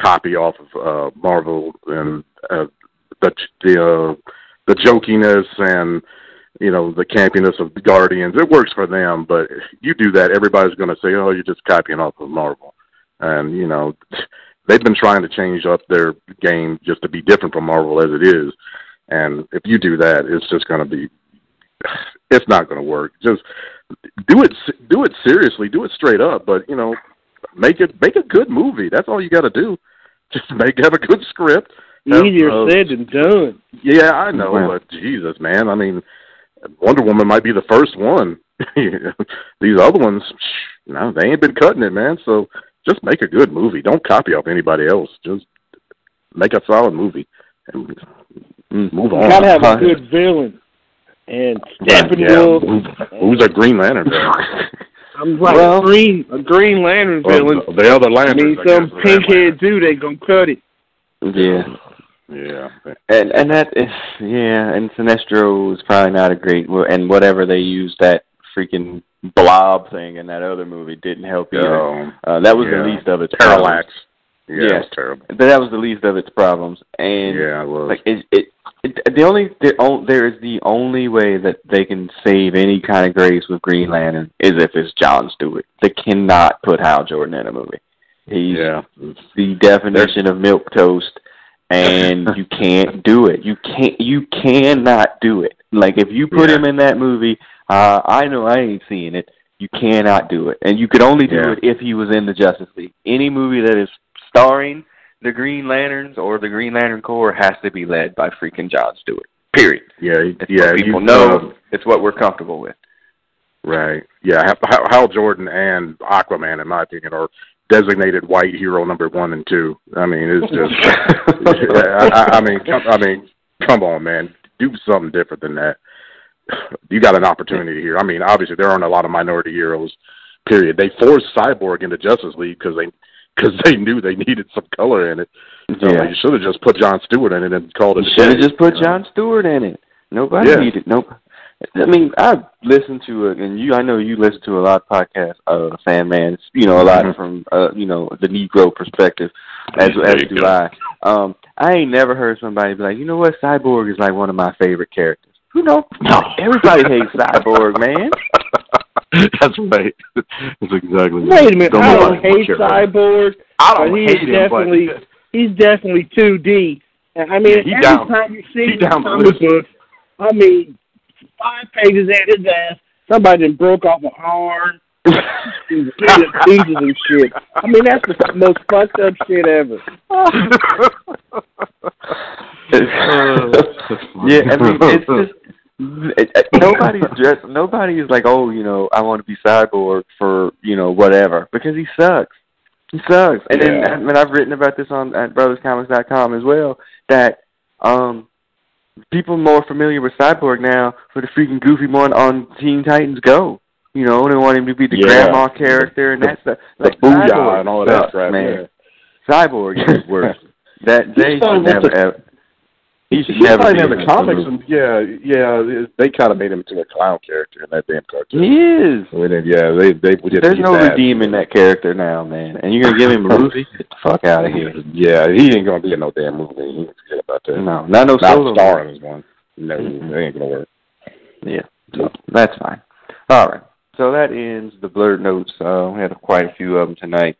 [SPEAKER 3] copy off of uh Marvel and uh, the the uh, the jokiness and you know the campiness of the Guardians. It works for them, but you do that, everybody's going to say, "Oh, you're just copying off of Marvel," and you know they've been trying to change up their game just to be different from Marvel as it is. And if you do that, it's just going to be, it's not going to work. Just do it, do it seriously, do it straight up. But you know, make it, make a good movie. That's all you got to do. Just make have a good script. Have,
[SPEAKER 4] Easier
[SPEAKER 3] uh,
[SPEAKER 4] said than done.
[SPEAKER 3] Yeah, I know,
[SPEAKER 2] Wow.
[SPEAKER 3] but Jesus, man, I mean, Wonder Woman might be the first one. These other ones, no, they ain't been cutting it, man. So just make a good movie. Don't copy off anybody else. Just make a solid movie and
[SPEAKER 2] Mm.
[SPEAKER 3] move
[SPEAKER 4] You
[SPEAKER 3] on.
[SPEAKER 4] gotta have a good villain. And Steppenwolf,
[SPEAKER 3] Who- Who's a Green Lantern? villain?
[SPEAKER 4] I'm like
[SPEAKER 2] Well-
[SPEAKER 4] green, a Green Lantern
[SPEAKER 3] Well,
[SPEAKER 4] villain.
[SPEAKER 3] the, the other
[SPEAKER 4] I
[SPEAKER 3] Lanterns.
[SPEAKER 4] mean,
[SPEAKER 3] I guess,
[SPEAKER 4] some
[SPEAKER 3] are
[SPEAKER 4] pink
[SPEAKER 3] Red
[SPEAKER 4] head dude ain't gonna cut it.
[SPEAKER 2] Yeah.
[SPEAKER 3] Yeah.
[SPEAKER 2] And and that is yeah, and Sinestro is probably not a great and whatever they used that freaking blob thing in that other movie didn't help either.
[SPEAKER 3] Um,
[SPEAKER 2] Uh, that was
[SPEAKER 3] yeah.
[SPEAKER 2] the least of its
[SPEAKER 3] Parallax.
[SPEAKER 2] problems.
[SPEAKER 3] Yeah,
[SPEAKER 2] Yeah.
[SPEAKER 3] it was terrible.
[SPEAKER 2] But that was the least of its problems. And
[SPEAKER 3] Yeah, it was.
[SPEAKER 2] like it, it, it the only the on, there is the only way that they can save any kind of grace with Green Lantern is if it's John Stewart. They cannot put Hal Jordan in a movie. He's
[SPEAKER 3] yeah.
[SPEAKER 2] the definition of milk toast and you can't do it. You can't you cannot do it. Like if you put
[SPEAKER 3] Yeah.
[SPEAKER 2] him in that movie, uh I know I ain't seeing it. You cannot do it. And you could only do
[SPEAKER 3] Yeah.
[SPEAKER 2] it if he was in the Justice League. Any movie that is starring the Green Lanterns or the Green Lantern Corps has to be led by freaking John Stewart. Period.
[SPEAKER 3] Yeah,
[SPEAKER 2] It's
[SPEAKER 3] yeah.
[SPEAKER 2] people
[SPEAKER 3] you-
[SPEAKER 2] know.
[SPEAKER 3] uh,
[SPEAKER 2] it's what we're comfortable with.
[SPEAKER 3] Right. Yeah. Hal, Hal Jordan and Aquaman, in my opinion, are designated white hero number one and two. I mean, it's just. I, I, I mean, come, I mean, come on, man. Do something different than that. You got an opportunity here. I mean, obviously there aren't a lot of minority heroes. Period. They forced Cyborg into Justice League because they because they knew they needed some color in it. So
[SPEAKER 2] Yeah.
[SPEAKER 3] you should have just put John Stewart in it and called it.
[SPEAKER 2] You should have just put
[SPEAKER 3] you know?
[SPEAKER 2] John Stewart in it. Nobody
[SPEAKER 3] Yeah.
[SPEAKER 2] needed nope. I mean, I listened to it, and you. I know you listen to a lot of podcasts, uh, Sandman. It's, You know, a lot
[SPEAKER 3] Mhm.
[SPEAKER 2] from uh, you know the Negro perspective, as
[SPEAKER 3] There
[SPEAKER 2] as do
[SPEAKER 3] go.
[SPEAKER 2] I. Um, I ain't never heard somebody be like, you know what, Cyborg is like one of my favorite characters. Who know?
[SPEAKER 3] No.
[SPEAKER 2] Everybody hates Cyborg, man.
[SPEAKER 3] That's right. That's exactly.
[SPEAKER 4] Wait a minute,
[SPEAKER 3] Don't
[SPEAKER 4] I
[SPEAKER 3] nobody
[SPEAKER 4] don't hate
[SPEAKER 3] care.
[SPEAKER 4] Cyborg.
[SPEAKER 3] I don't
[SPEAKER 4] he's
[SPEAKER 3] hate him, but
[SPEAKER 4] definitely he's definitely 2D. I mean,
[SPEAKER 3] Yeah, he
[SPEAKER 4] every
[SPEAKER 3] down-
[SPEAKER 4] time you see
[SPEAKER 3] he
[SPEAKER 4] him
[SPEAKER 3] down the
[SPEAKER 4] comic book, I mean, five pages at his ass, somebody done broke off an arm, he's and shit. I mean, that's the most fucked up shit ever.
[SPEAKER 2] yeah, I mean, it's just it, it, nobody's dressed. Nobody is like, oh, you know, I want to be cyborg for you know whatever because he sucks. He sucks. And then I mean, I've written about this on at brotherscomics.com as well that um people more familiar with Cyborg now for the freaking goofy one on Teen Titans Go. You know, they want him to be the
[SPEAKER 3] Yeah.
[SPEAKER 2] grandma character and that stuff.
[SPEAKER 3] the
[SPEAKER 2] Like
[SPEAKER 3] booyah
[SPEAKER 2] Cyborg
[SPEAKER 3] and all of that
[SPEAKER 2] sucks,
[SPEAKER 3] crap,
[SPEAKER 2] man. Cyborg is worse. That they
[SPEAKER 4] You
[SPEAKER 2] should never
[SPEAKER 4] the-
[SPEAKER 2] ever. He
[SPEAKER 3] He's
[SPEAKER 2] never
[SPEAKER 3] in the comics, and yeah, yeah, they kind of made him into a clown character in that damn cartoon.
[SPEAKER 2] He is.
[SPEAKER 3] I mean, yeah, they they did.
[SPEAKER 2] There's no
[SPEAKER 3] that.
[SPEAKER 2] redeeming that character now, man. And you're gonna give him a movie? Get the fuck out of here.
[SPEAKER 3] Yeah, he ain't gonna be in no damn movie. You can forget about that.
[SPEAKER 2] No, not no
[SPEAKER 3] not
[SPEAKER 2] solo.
[SPEAKER 3] starring as one. No,
[SPEAKER 2] Mhm.
[SPEAKER 3] that ain't gonna work.
[SPEAKER 2] Yeah, so that's fine. All right. So that ends the blurred notes. Uh, we had quite a few of them tonight.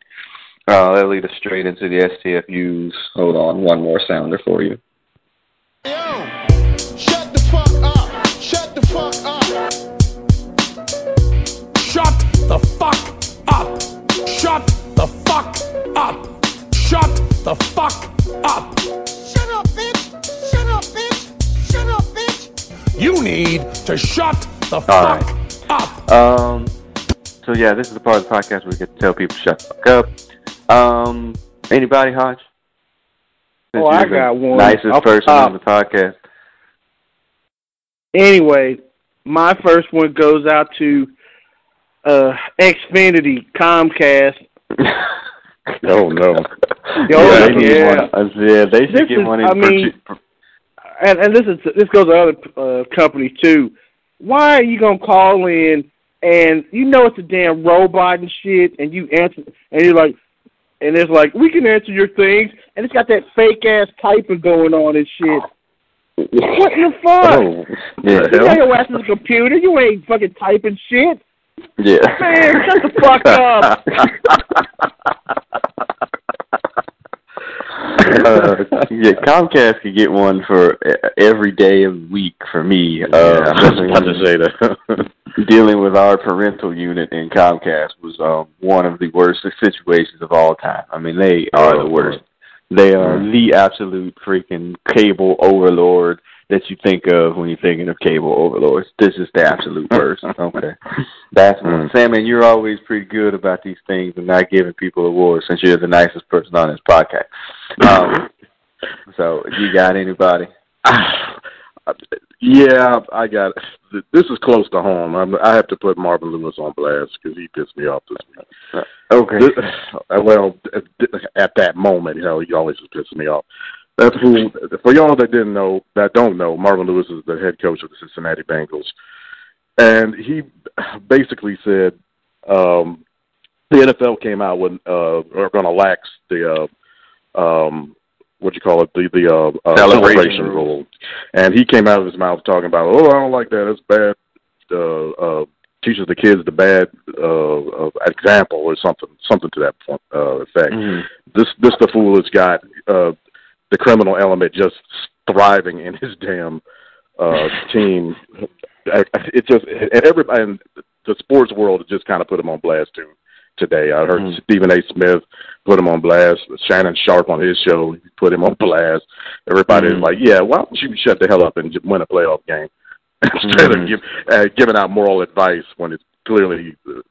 [SPEAKER 2] Uh, that'll lead us straight into the STFUs. Hold on, one more sounder for you.
[SPEAKER 7] All fuck right. up!
[SPEAKER 1] Shut the fuck up Shut the fuck up Shut the fuck up
[SPEAKER 7] Shut up bitch Shut up bitch Shut up bitch
[SPEAKER 1] You need to shut the fuck up
[SPEAKER 2] Um, so yeah, this is the part of the podcast where we get to tell people to shut the fuck up. Um, anybody, Hutch? Since
[SPEAKER 4] Oh, I got one.
[SPEAKER 2] Nicest person
[SPEAKER 4] top.
[SPEAKER 2] on the podcast.
[SPEAKER 4] Anyway, my first one goes out to uh Xfinity Comcast.
[SPEAKER 3] Oh no.
[SPEAKER 4] Oh,
[SPEAKER 2] yeah, they
[SPEAKER 4] yeah.
[SPEAKER 2] Uh, yeah, they should
[SPEAKER 4] This
[SPEAKER 2] get
[SPEAKER 4] is-
[SPEAKER 2] in
[SPEAKER 4] I mean-
[SPEAKER 2] chi-
[SPEAKER 4] and and this is this goes to other uh, companies too. Why are you gonna call in and you know it's a damn robot and shit, and you answer and you're like, and it's like we can answer your things, and it's got that fake ass typing going on and shit. What in the fuck?
[SPEAKER 3] Oh,
[SPEAKER 2] Yeah.
[SPEAKER 4] You know your ass is a computer. You ain't fucking typing shit.
[SPEAKER 2] Yeah.
[SPEAKER 4] Man, shut the fuck up.
[SPEAKER 2] uh, yeah, Comcast could get one for e- every day of the week for me. Uh,
[SPEAKER 3] yeah, I was
[SPEAKER 2] especially
[SPEAKER 3] about to say that.
[SPEAKER 2] dealing with our parental unit in Comcast was um, one of the worst situations of all time. I mean, they are
[SPEAKER 3] Oh,
[SPEAKER 2] the worst. They are
[SPEAKER 3] Mm.
[SPEAKER 2] the absolute freaking cable overlord that you think of when you're thinking of cable overlords. This is the absolute worst. Okay, that's one.
[SPEAKER 3] Mm.
[SPEAKER 2] Sam, and you're always pretty good about these things and not giving people awards since you're the nicest person on this podcast. Um, so, you got anybody?
[SPEAKER 3] yeah, I got. This is close to home. I'm, I have to put Marvin Lewis on blast because he pissed me off this week.
[SPEAKER 2] Okay.
[SPEAKER 3] This, uh, well, at that moment, you know, he always was pissing me off. That's who. For y'all that didn't know, that don't know, Marvin Lewis is the head coach of the Cincinnati Bengals, and he basically said um, the NFL came out when uh, are going to lax the uh, um, what you call it the the uh, uh,
[SPEAKER 2] Celebration
[SPEAKER 3] celebration
[SPEAKER 2] rule.
[SPEAKER 3] and he came out of his mouth talking about, oh, I don't like that. It's bad. Uh, uh, teaches the kids the bad uh, uh, example or something, something to that point, uh, effect.
[SPEAKER 2] Mhm.
[SPEAKER 3] This this the fool has got uh, the criminal element just thriving in his damn uh, team. I- I- It just and everybody in the sports world just kind of put him on blast too. Today, I heard
[SPEAKER 2] Mhm.
[SPEAKER 3] Stephen A. Smith put him on blast. Shannon Sharpe on his show put him on blast. Everybody's
[SPEAKER 2] Mhm.
[SPEAKER 3] like, "Yeah, why don't you shut the hell up and win a playoff game instead
[SPEAKER 2] Mhm.
[SPEAKER 3] of give, uh, giving out moral advice when it's clearly uh,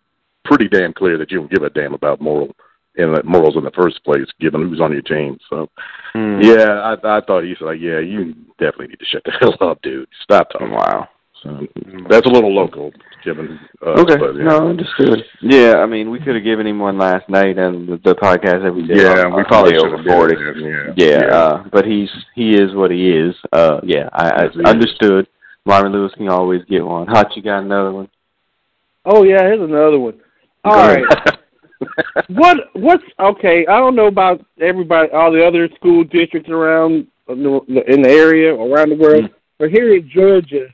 [SPEAKER 3] pretty damn clear that you don't give a damn about moral in the morals in the first place, given who's on your team. So
[SPEAKER 2] Mhm.
[SPEAKER 3] yeah, I I thought he said like, yeah, you definitely need to shut the hell up, dude. Stop talking.
[SPEAKER 2] Wow.
[SPEAKER 3] So that's a little local, given. Uh,
[SPEAKER 2] Okay.
[SPEAKER 3] but, yeah.
[SPEAKER 2] No, understood. Yeah, I mean, we could have given him one last night and the, the podcast that we did.
[SPEAKER 3] Yeah,
[SPEAKER 2] on-
[SPEAKER 3] we
[SPEAKER 2] on
[SPEAKER 3] probably
[SPEAKER 2] Sunday
[SPEAKER 3] should
[SPEAKER 2] over
[SPEAKER 3] have did
[SPEAKER 2] 40.
[SPEAKER 3] it,
[SPEAKER 2] Yeah,
[SPEAKER 3] Yeah,
[SPEAKER 2] Uh, but he's he is what he is. Uh, yeah, I, I
[SPEAKER 3] Yes, he is.
[SPEAKER 2] understood. Marvin Lewis can always get one. Hot, you got another one?
[SPEAKER 4] Oh yeah, here's another one. All
[SPEAKER 2] Go
[SPEAKER 4] right.
[SPEAKER 2] ahead.
[SPEAKER 4] what what's okay? I don't know about everybody, all the other school districts around in the in the area around the world,
[SPEAKER 2] Mm.
[SPEAKER 4] but here in Georgia,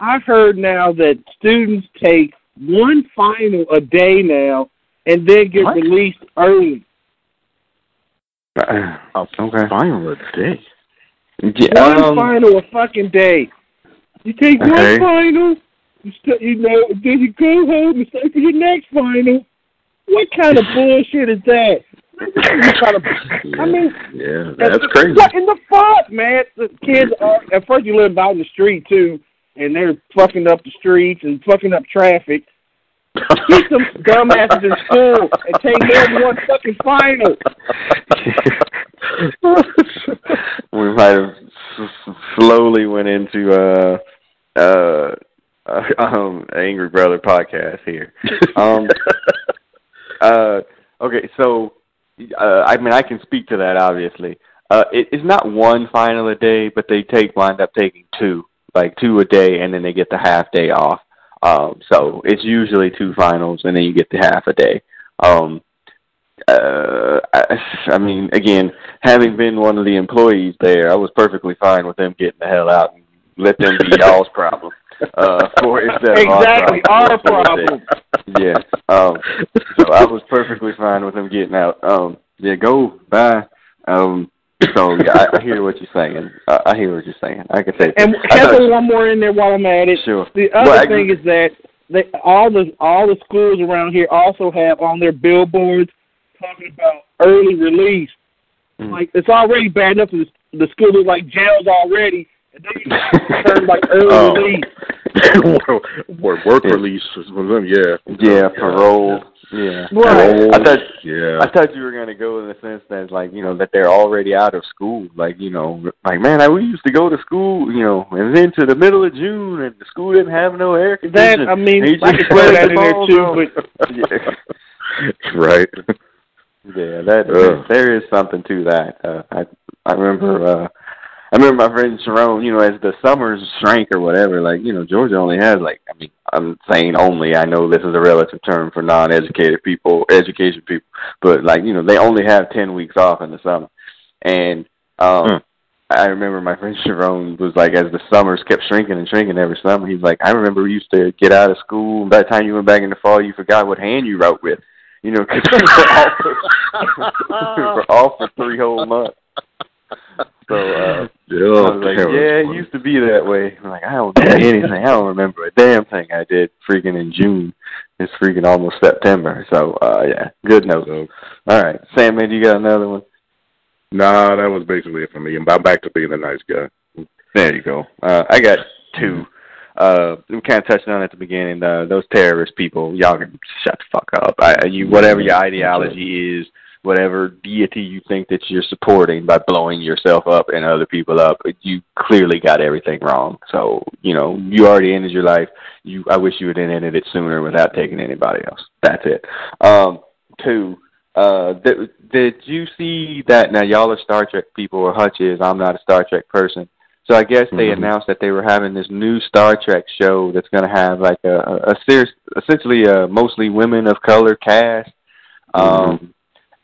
[SPEAKER 4] I've heard now that students take one final a day now, and then get
[SPEAKER 2] What?
[SPEAKER 4] released early.
[SPEAKER 2] okay.
[SPEAKER 3] Final a day.
[SPEAKER 2] Yeah,
[SPEAKER 4] One
[SPEAKER 2] um,
[SPEAKER 4] final a fucking day. You take
[SPEAKER 2] Okay.
[SPEAKER 4] one final, you st- you know, then you go home and stay for your next final. What kind of bullshit is that? What kind of- I mean,
[SPEAKER 3] yeah, that's crazy.
[SPEAKER 4] What in the fuck, man? The kids are at first you live out in the street too, and they're fucking up the streets and fucking up traffic. Keep them dumbasses in school and take more than one fucking final.
[SPEAKER 2] we might have s- s- slowly went into uh uh, uh um angry brother podcast here um uh okay so uh i mean i can speak to that obviously uh, it, it's not one final a day, but they take wind up taking two, like two a day, and then they get the half day off. Um, so it's usually two finals, and then you get the half a day. Um, uh, I, I mean, again, having been one of the employees there, I was perfectly fine with them getting the hell out and let them be y'all's problem. Uh, for instead
[SPEAKER 4] Exactly,
[SPEAKER 2] our
[SPEAKER 4] our
[SPEAKER 2] problem. Yeah. Um, so I was perfectly fine with them getting out. Um, yeah, go bye. Um, so yeah, I, I hear what you're saying. I, I hear what you're saying. I can say.
[SPEAKER 4] And
[SPEAKER 2] I
[SPEAKER 4] have
[SPEAKER 2] thought-
[SPEAKER 4] one more in there while I'm at it.
[SPEAKER 2] Sure.
[SPEAKER 4] The other
[SPEAKER 2] I-
[SPEAKER 4] thing is that they, all the all the schools around here also have on their billboards talking about early release.
[SPEAKER 2] Mm.
[SPEAKER 4] Like it's already bad enough that the, the school is like jails already, and then you turn like early
[SPEAKER 3] Oh.
[SPEAKER 4] release.
[SPEAKER 3] work, work release was one of them, yeah.
[SPEAKER 2] Yeah, parole. Yeah.
[SPEAKER 4] Right.
[SPEAKER 2] I thought
[SPEAKER 3] Yeah.
[SPEAKER 2] I thought you were gonna go in the sense that like you know that they're already out of school. Like you know, like man, I, we used to go to school, you know, and then to the middle of June, and the school didn't have no air
[SPEAKER 4] That
[SPEAKER 2] conditioning.
[SPEAKER 4] I mean,
[SPEAKER 2] And you
[SPEAKER 4] I
[SPEAKER 2] just
[SPEAKER 4] could throw that in there
[SPEAKER 2] balls
[SPEAKER 4] too, but
[SPEAKER 2] yeah,
[SPEAKER 3] right.
[SPEAKER 2] yeah, that
[SPEAKER 3] Ugh.
[SPEAKER 2] there is something to that. Uh, I I remember uh I remember my friend Sharon, you know, as the summers shrank or whatever, like, you know, Georgia only has like I mean, I'm saying only, I know this is a relative term for non educated people, education people, but like, you know, they only have ten weeks off in the summer. And um
[SPEAKER 3] Hmm.
[SPEAKER 2] I remember my friend Sharon was like, as the summers kept shrinking and shrinking every summer, he's like, I remember we used to get out of school, and by the time you went back in the fall, you forgot what hand you wrote with, you know, because we were off for, we were off for three whole months. So uh,
[SPEAKER 3] Yeah,
[SPEAKER 2] like, yeah, it used to be that way. I'm like, I don't know anything. I don't remember a damn thing I did freaking in June. It's freaking almost September. So uh, yeah, good note.
[SPEAKER 3] So,
[SPEAKER 2] All right, Sam, man, you got another one?
[SPEAKER 3] nah, that was basically it for me. I'm back to being a nice guy.
[SPEAKER 2] There you go. Uh, I got two. Uh, we kind of touched on it at the beginning. Uh, those terrorist people, y'all can shut the fuck up. I, you, whatever your ideology is, whatever deity you think that you're supporting by blowing yourself up and other people up, you clearly got everything wrong. So you know you already ended your life. You, I wish you would have ended it sooner without taking anybody else. That's it. Um, two. Uh, did, did you see that? Now y'all are Star Trek people, or Hutch is. I'm not a Star Trek person. So I guess they
[SPEAKER 3] Mhm.
[SPEAKER 2] announced that they were having this new Star Trek show that's going to have like a, a, a serious, essentially a mostly women of color cast. Um,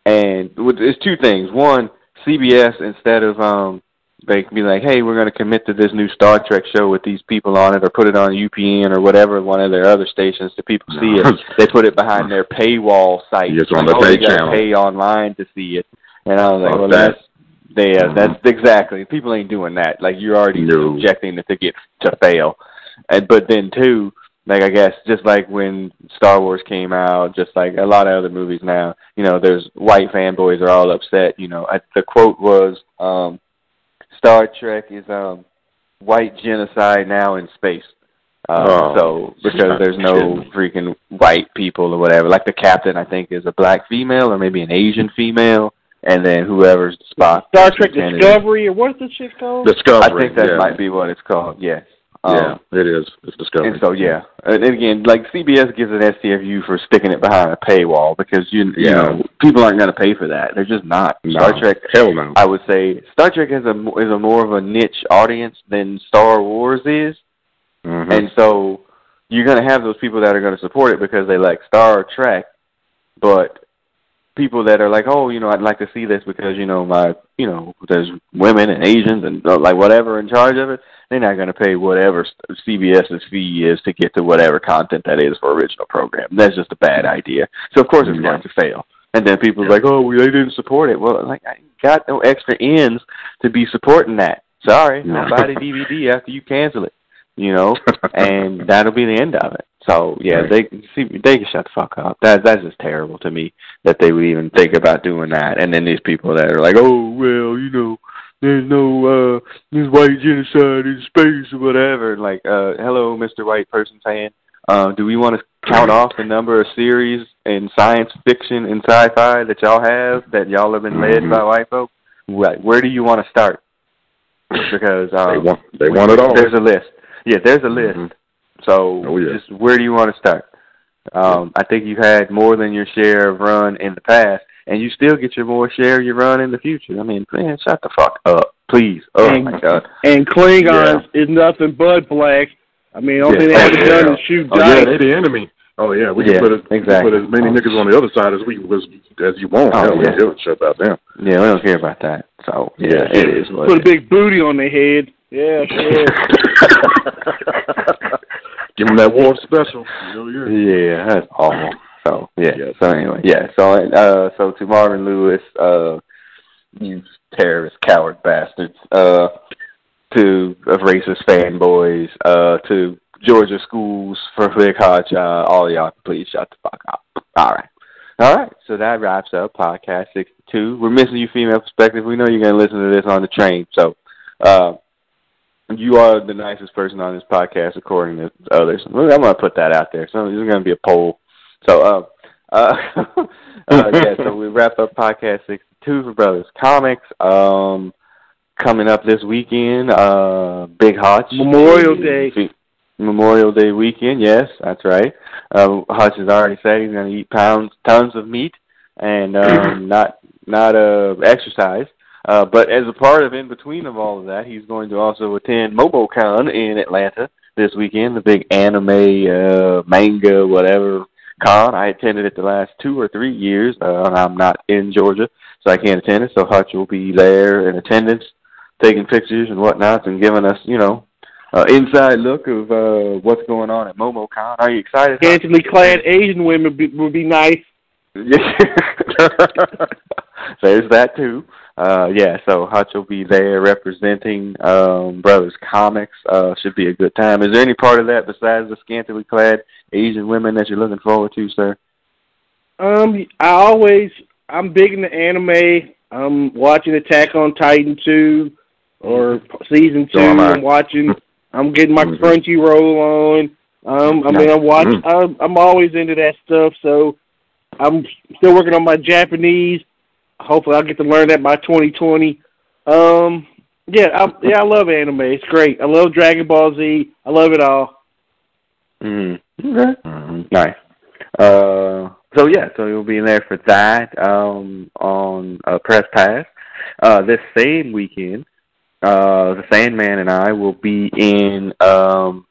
[SPEAKER 2] and with- it's two things. One, CBS instead of um, they can be like, hey, we're going to commit to this new Star Trek show with these people on it, or put it on UPN or whatever one of their other stations so people see it. They put it behind their paywall site.
[SPEAKER 3] It's on
[SPEAKER 2] Like,
[SPEAKER 3] the
[SPEAKER 2] oh, you
[SPEAKER 3] pay channel.
[SPEAKER 2] Pay online to see it. And I was like, well,
[SPEAKER 3] that.
[SPEAKER 2] that's they, uh,
[SPEAKER 3] Mhm.
[SPEAKER 2] that's exactly. People ain't doing that. Like you're already
[SPEAKER 3] No.
[SPEAKER 2] subjecting it to get to fail. And but then too, like I guess just like when Star Wars came out, just like a lot of other movies now, you know, there's white fanboys are all upset. You know, I, the quote was, um, "Star Trek is um, white genocide now in space." Uh,
[SPEAKER 3] Oh,
[SPEAKER 2] so because there's no
[SPEAKER 3] kidding.
[SPEAKER 2] freaking white people or whatever. Like the captain, I think is a black female or maybe an Asian female, and then whoever's the spot.
[SPEAKER 4] Star Trek
[SPEAKER 2] lieutenant is-
[SPEAKER 4] Discovery or what's this shit called?
[SPEAKER 3] Discovery.
[SPEAKER 2] I think that
[SPEAKER 3] yeah.
[SPEAKER 2] might be what it's called. Yes. Um,
[SPEAKER 3] Yeah, it is. It's disgusting.
[SPEAKER 2] and so yeah, and again, like CBS gives an STFU for sticking it behind a paywall because you you
[SPEAKER 3] Yeah.
[SPEAKER 2] know people aren't going to pay for that. They're just not.
[SPEAKER 3] No.
[SPEAKER 2] Star Trek,
[SPEAKER 3] Hell no.
[SPEAKER 2] I would say, Star Trek is a is a more of a niche audience than Star Wars is,
[SPEAKER 3] Mhm.
[SPEAKER 2] and so you're going to have those people that are going to support it because they like Star Trek, but people that are like, oh, you know, I'd like to see this because you know my, you know, there's women and Asians and uh, like whatever in charge of it. They're not going to pay whatever CBS's fee is to get to whatever content that is for original program. That's just a bad idea. So of course it's
[SPEAKER 3] Yeah.
[SPEAKER 2] going to fail. And then people are like, oh, well, they didn't support it. Well, like I got no extra ends to be supporting that. Sorry. I'll buy the DVD after you cancel it. You know, and that'll be the end of it. So yeah,
[SPEAKER 3] Right.
[SPEAKER 2] they see they can shut the fuck up. That that's just terrible to me that they would even think about doing that. And then these people that are like, oh well, you know, there's no uh there's white genocide in space or whatever. Like, uh, hello, Mr. White Person fan. Uh, do we want to count off the number of series in science fiction and sci-fi that y'all have that y'all have been led
[SPEAKER 3] Mhm.
[SPEAKER 2] by white folk? Right. Where do you want to start? Because um,
[SPEAKER 3] they want they want it all.
[SPEAKER 2] there's a list. Yeah, there's a list.
[SPEAKER 3] Mhm.
[SPEAKER 2] So
[SPEAKER 3] Oh, yeah.
[SPEAKER 2] just where do you want to start? Um, I think you had more than your share of run in the past. and you still get your more share of your run in the future. I mean, man, shut the fuck up, please. Oh
[SPEAKER 4] and,
[SPEAKER 2] my god.
[SPEAKER 4] And Klingons is nothing but black. I mean, the only thing they haven't
[SPEAKER 3] yeah.
[SPEAKER 4] done is shoot
[SPEAKER 3] Oh yeah,
[SPEAKER 4] dice.
[SPEAKER 3] they the enemy. Oh yeah, we
[SPEAKER 2] Yeah,
[SPEAKER 3] can put as,
[SPEAKER 2] exactly.
[SPEAKER 3] put as many niggas on the other side as we was as you want.
[SPEAKER 2] Oh,
[SPEAKER 3] Hell, we
[SPEAKER 2] yeah.
[SPEAKER 3] don't give a shit about them.
[SPEAKER 2] Yeah, we don't care about that. So yeah,
[SPEAKER 3] Yeah,
[SPEAKER 2] it is. What
[SPEAKER 4] Put a
[SPEAKER 2] it is.
[SPEAKER 4] big booty on their head. Yeah, yeah.
[SPEAKER 3] Give them that war special. Yeah.
[SPEAKER 2] That's awful. So yeah.
[SPEAKER 3] Yes.
[SPEAKER 2] So anyway, yeah. So uh, so to Marvin Lewis, uh, you terrorist, coward bastards. Uh, to of racist fanboys. Uh, to Georgia schools for Big Hot Child. All y'all, please shut the fuck up. All right. All right. So that wraps up podcast sixty-two. We're missing you, female perspective. We know you're gonna listen to this on the train. So. Uh, you are the nicest person on this podcast, according to others. I'm going to put that out there. So there's going to be a poll. So, uh, uh, uh, yeah. So we wrap up podcast 62 for Brothers Comics. Um, coming up this weekend, uh, Big Hutch
[SPEAKER 4] Memorial Day.
[SPEAKER 2] Memorial Day weekend. Yes, that's right. Uh, Hutch has already said he's going to eat pounds, tons of meat, and um, not not uh, exercise. Uh, but as a part of in between of all of that, he's going to also attend MomoCon in Atlanta this weekend, the big anime, uh, manga, whatever con. I attended it the last two or three years. Uh, I'm not in Georgia, so I can't attend it. So Hutch will be there in attendance, taking pictures and whatnot, and giving us, you know, uh, inside look of uh, what's going on at MomoCon. Are you excited?
[SPEAKER 4] Scantily clad Asian women be, would be nice.
[SPEAKER 2] There's that too. Uh, yeah, so Hutch will be there representing um, Brothers Comics. Uh, should be a good time. Is there any part of that besides the scantily clad Asian women that you're looking forward to, sir?
[SPEAKER 4] Um, I always I'm big into anime. I'm watching Attack on Titan two or season two.
[SPEAKER 3] So I.
[SPEAKER 4] I'm watching. I'm getting my
[SPEAKER 3] Mhm.
[SPEAKER 4] Crunchyroll on. Um, I mean, I'm watching.
[SPEAKER 3] Mm.
[SPEAKER 4] I'm, I'm always into that stuff. So I'm still working on my Japanese. Hopefully, I'll get to learn that by 2020. Um, yeah, I, yeah, I love anime. It's great. I love Dragon Ball Z. I love it all.
[SPEAKER 2] Mm. Okay. Nice. Uh, so yeah, so you'll be there for that um, on uh, Press Pass. Uh, this same weekend, uh, the Sandman and I will be in um,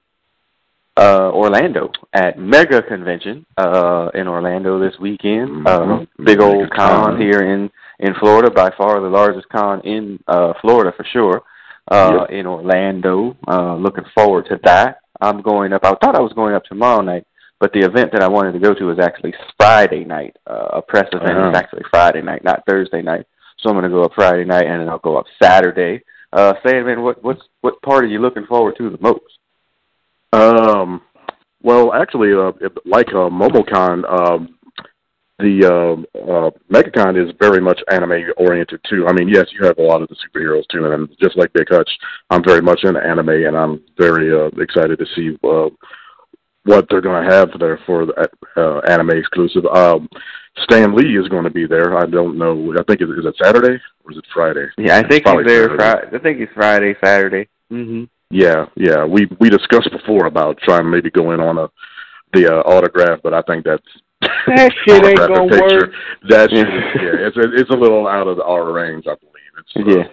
[SPEAKER 2] uh, Orlando at Mega Convention uh, in Orlando this weekend. Uh,
[SPEAKER 3] Mhm.
[SPEAKER 2] big old con here in in Florida, by far the largest con in uh, Florida for sure. Uh, in Orlando, uh, looking forward to that. I'm going up. I thought I was going up tomorrow night, but the event that I wanted to go to is actually Friday night. Uh, a press event
[SPEAKER 3] Uh-huh.
[SPEAKER 2] is actually Friday night, not Thursday night. So I'm going to go up Friday night, and then I'll go up Saturday. Uh, Sandman, what what's what part are you looking forward to the most?
[SPEAKER 3] Um, well, actually, uh, like uh, MomoCon, um, the um, uh, MegaCon is very much anime oriented too. I mean, yes, you have a lot of the superheroes too, and just like Big Hutch, I'm very much into anime, and I'm very uh, excited to see uh, what they're going to have there for the uh, anime exclusive. Um, Stan Lee is going to be there. I don't know. I think it, is it Saturday or is it Friday?
[SPEAKER 2] Yeah, I think he's there. Fri- I think it's Friday, Saturday. Mm-hmm.
[SPEAKER 3] Yeah, yeah. We we discussed before about trying to maybe go in on a the uh, autograph, but I think that's
[SPEAKER 4] That shit ain't gonna
[SPEAKER 3] picture.
[SPEAKER 4] work.
[SPEAKER 3] That shit, yeah, it's a, it's a little out of our range, I believe. It's uh,
[SPEAKER 2] Yeah.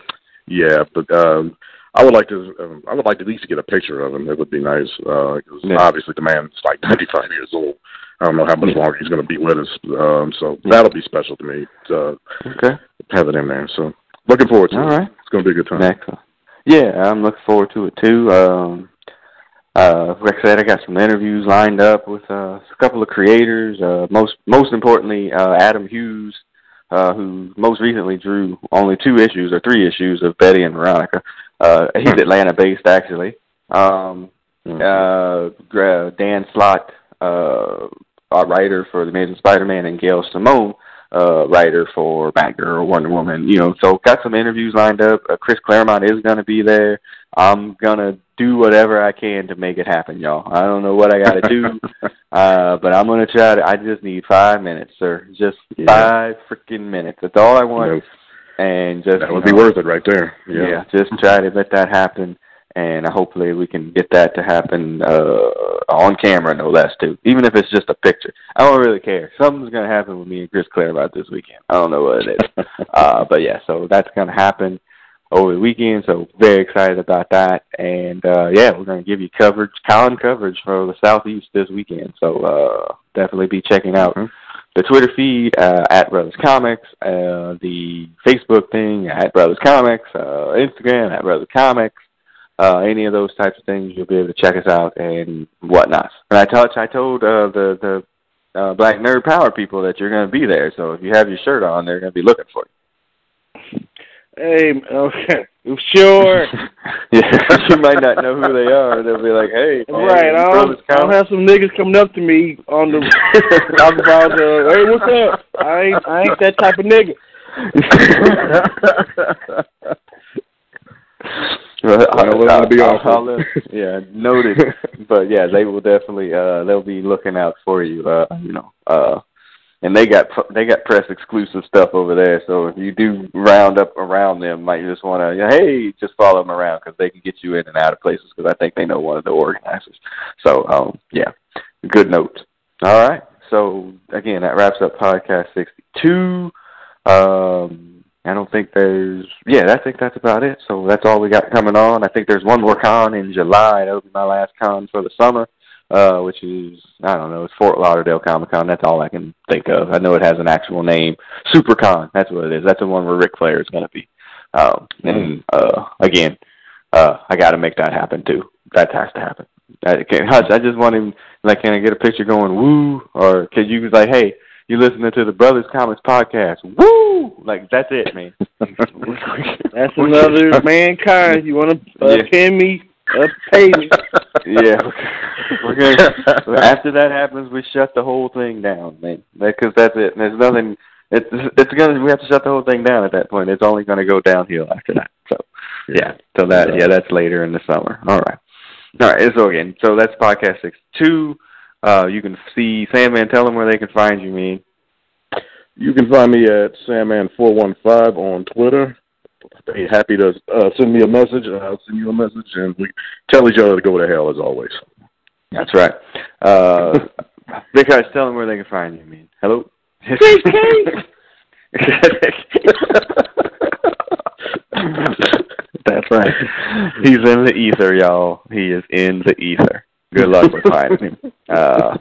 [SPEAKER 3] yeah, but um, I would like to um, I would like to at least get a picture of him. It would be nice uh
[SPEAKER 2] Yeah.
[SPEAKER 3] obviously the man's like 95 years old. I don't know how much
[SPEAKER 2] Yeah.
[SPEAKER 3] longer he's going to be with us. Um, so
[SPEAKER 2] Yeah.
[SPEAKER 3] that'll be special to me to
[SPEAKER 2] Okay.
[SPEAKER 3] have it in there. So looking forward to
[SPEAKER 2] All
[SPEAKER 3] it.
[SPEAKER 2] right.
[SPEAKER 3] It's going to be a good time.
[SPEAKER 2] Excellent. Yeah, I'm looking forward to it too. Um, uh, like I said, I got some interviews lined up with uh, a couple of creators. Uh, most most importantly, uh, Adam Hughes, uh, who most recently drew only two issues or three issues of Betty and Veronica. Uh, he's Atlanta based actually. Um,
[SPEAKER 3] Mhm.
[SPEAKER 2] uh, Dan Slott, uh, a writer for the Amazing Spider-Man, and Gail Simone, uh, writer for Batgirl, Wonder Woman. You know, so got some interviews lined up. Uh, Chris Claremont is going to be there. I'm gonna do whatever I can to make it happen, y'all. I don't know what I got to do, uh, but I'm gonna try to. I just need five minutes, sir. Just
[SPEAKER 3] Yeah.
[SPEAKER 2] five freaking minutes. That's all I want, and just
[SPEAKER 3] that
[SPEAKER 2] you
[SPEAKER 3] would be worth it right there.
[SPEAKER 2] yeah. just try to let that happen. And hopefully we can get that to happen uh, on camera, no less, too. Even if it's just a picture, I don't really care. Something's gonna happen with me and Chris Claremont this weekend. I don't know what it is, uh, but yeah, so that's gonna happen over the weekend. So very excited about that, and uh, yeah, we're gonna give you coverage, con coverage for the Southeast this weekend. So uh, definitely be checking out.
[SPEAKER 3] Mhm.
[SPEAKER 2] The Twitter feed uh, at Brothers Comics, uh, the Facebook thing at Brothers Comics, uh, Instagram at Brothers Comics, uh, any of those types of things, you'll be able to check us out and whatnot. And I touch, I told uh, the the uh, Black Nerd Power people that you're going to be there. So if you have your shirt on, they're going to be looking for you.
[SPEAKER 4] Hey, okay, sure.
[SPEAKER 2] yeah, you might not know who they are. They'll be like, "Hey, man,
[SPEAKER 4] right, I'll, I'll have some niggas coming up to me on the talk about uh, hey, what's up? I ain't I ain't that type of nigga.
[SPEAKER 2] Well,
[SPEAKER 3] I don't want to be
[SPEAKER 2] I'll-
[SPEAKER 3] awful.
[SPEAKER 2] I'll let- yeah, noted. but yeah, they will definitely uh they'll be looking out for you. Uh, you know, uh, and they got they got press exclusive stuff over there. So if you do round up around them, might just want to hey, just follow them around because they can get you in and out of places because I think they know one of the organizers. So um, yeah, good note. All right. So again, that wraps up podcast sixty two. Um, I don't think there's yeah, I think that's about it. So that's all we got coming on. I think there's one more con in July. That'll be my last con for the summer, uh, which is I don't know, it's Fort Lauderdale Comic Con. That's all I can think of. I know it has an actual name. SuperCon, that's what it is. That's the one where Ric Flair is gonna be. Um and uh again, uh I gotta make that happen too. That has to happen. I can't Hutch, I just want him like can I get a picture going woo or could you be like, hey, you listening to the Brothers Comics podcast. Woo! Like that's it, man.
[SPEAKER 4] That's another mankind. You want to uh,
[SPEAKER 2] Yeah.
[SPEAKER 4] pin me? Uh, pay me.
[SPEAKER 2] yeah, we're gonna. after that happens, we shut the whole thing down, man. Because that's it. There's nothing. It's it's gonna. We have to shut the whole thing down at that point. It's only gonna go downhill after that. So yeah. So that yeah, that's later in the summer. All right. All right. So again, so that's podcast six two. Uh, you can see Sandman. Tell them where they can find you, man.
[SPEAKER 3] You can find me at Sandman415 on Twitter. Be happy to uh, send me a message, and I'll send you a message, and we tell each other to go to hell as always.
[SPEAKER 2] That's right. Uh, because tell them where they can find you, man. Hello. That's right. He's in the ether, y'all. He is in the ether. Good luck with finding him. Uh,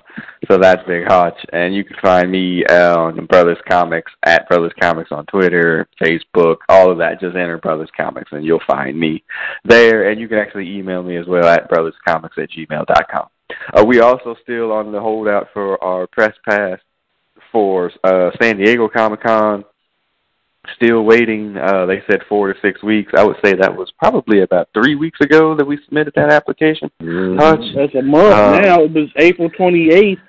[SPEAKER 2] so that's Big Hutch. And you can find me on Brothers Comics at Brothers Comics on Twitter, Facebook, all of that. Just enter Brothers Comics and you'll find me there. And you can actually email me as well at brotherscomics at gmail.com. Uh, we also still on the holdout for our press pass for uh, San Diego Comic Con. Still waiting. Uh, they said four to six weeks. I would say that was probably about three weeks ago that we submitted that application. Hutch.
[SPEAKER 4] That's a month
[SPEAKER 2] Uh,
[SPEAKER 4] now. It was April 28th.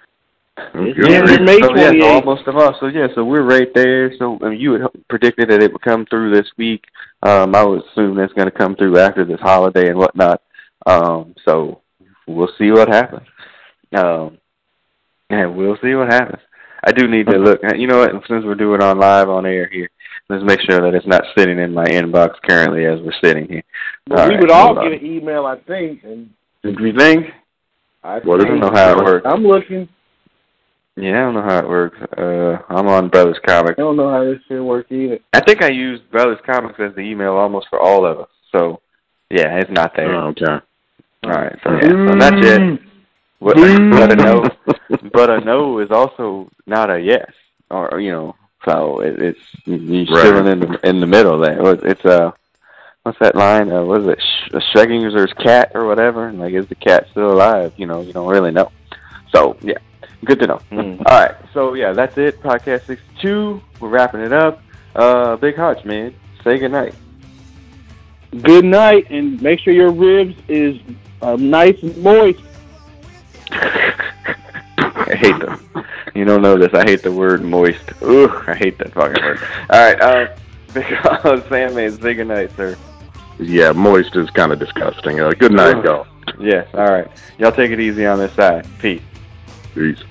[SPEAKER 4] It's
[SPEAKER 3] Okay.
[SPEAKER 4] January, May
[SPEAKER 2] so, yeah, so
[SPEAKER 4] 28th.
[SPEAKER 2] almost a month. So yeah, so we're right there. So I mean, you had predicted that it would come through this week. Um, I would assume that's going to come through after this holiday and whatnot. Um, so we'll see what happens. Um, and we'll see what happens. I do need to look. You know what? Since we're doing it on live on air here, let's make sure that it's not sitting in my inbox currently as we're sitting here.
[SPEAKER 4] But
[SPEAKER 2] All
[SPEAKER 4] we
[SPEAKER 2] right,
[SPEAKER 4] would all
[SPEAKER 2] hold on.
[SPEAKER 4] get an email, I think. And
[SPEAKER 2] Do you think?
[SPEAKER 4] I
[SPEAKER 3] What is
[SPEAKER 2] I don't know how it works.
[SPEAKER 4] I'm looking.
[SPEAKER 2] Yeah, I don't know how it works. Uh, I'm on Brothers Comics.
[SPEAKER 4] I don't know how this shit works either.
[SPEAKER 2] I think I used Brothers Comics as the email almost for all of us. So, yeah, it's not there.
[SPEAKER 3] Oh, okay.
[SPEAKER 2] all right, so yeah, so that's it. But, but a no, but a no is also not a yes, or you know, so it, it's you're still
[SPEAKER 3] Right.
[SPEAKER 2] in the in the middle there. What- It's uh, what's that line? Uh, what is it? Sh- Schrodinger's cat or whatever? And, Like, is the cat still alive? You know, you don't really know. So yeah, good to know.
[SPEAKER 4] Mm.
[SPEAKER 2] All right, so yeah, that's it. Podcast sixty-two. We're wrapping it up. Uh, Big Hutch, man, say good night.
[SPEAKER 4] Good night, and make sure your ribs is uh, nice and moist.
[SPEAKER 2] I hate them. You don't know this. I hate the word moist. Ugh, I hate that fucking word. All right, uh, Big Sandman, say goodnight, sir.
[SPEAKER 3] Yeah, moist is kind of disgusting. Uh, good night, y'all.
[SPEAKER 2] Yes, all right. Y'all take it easy on this side. Peace.
[SPEAKER 3] Peace.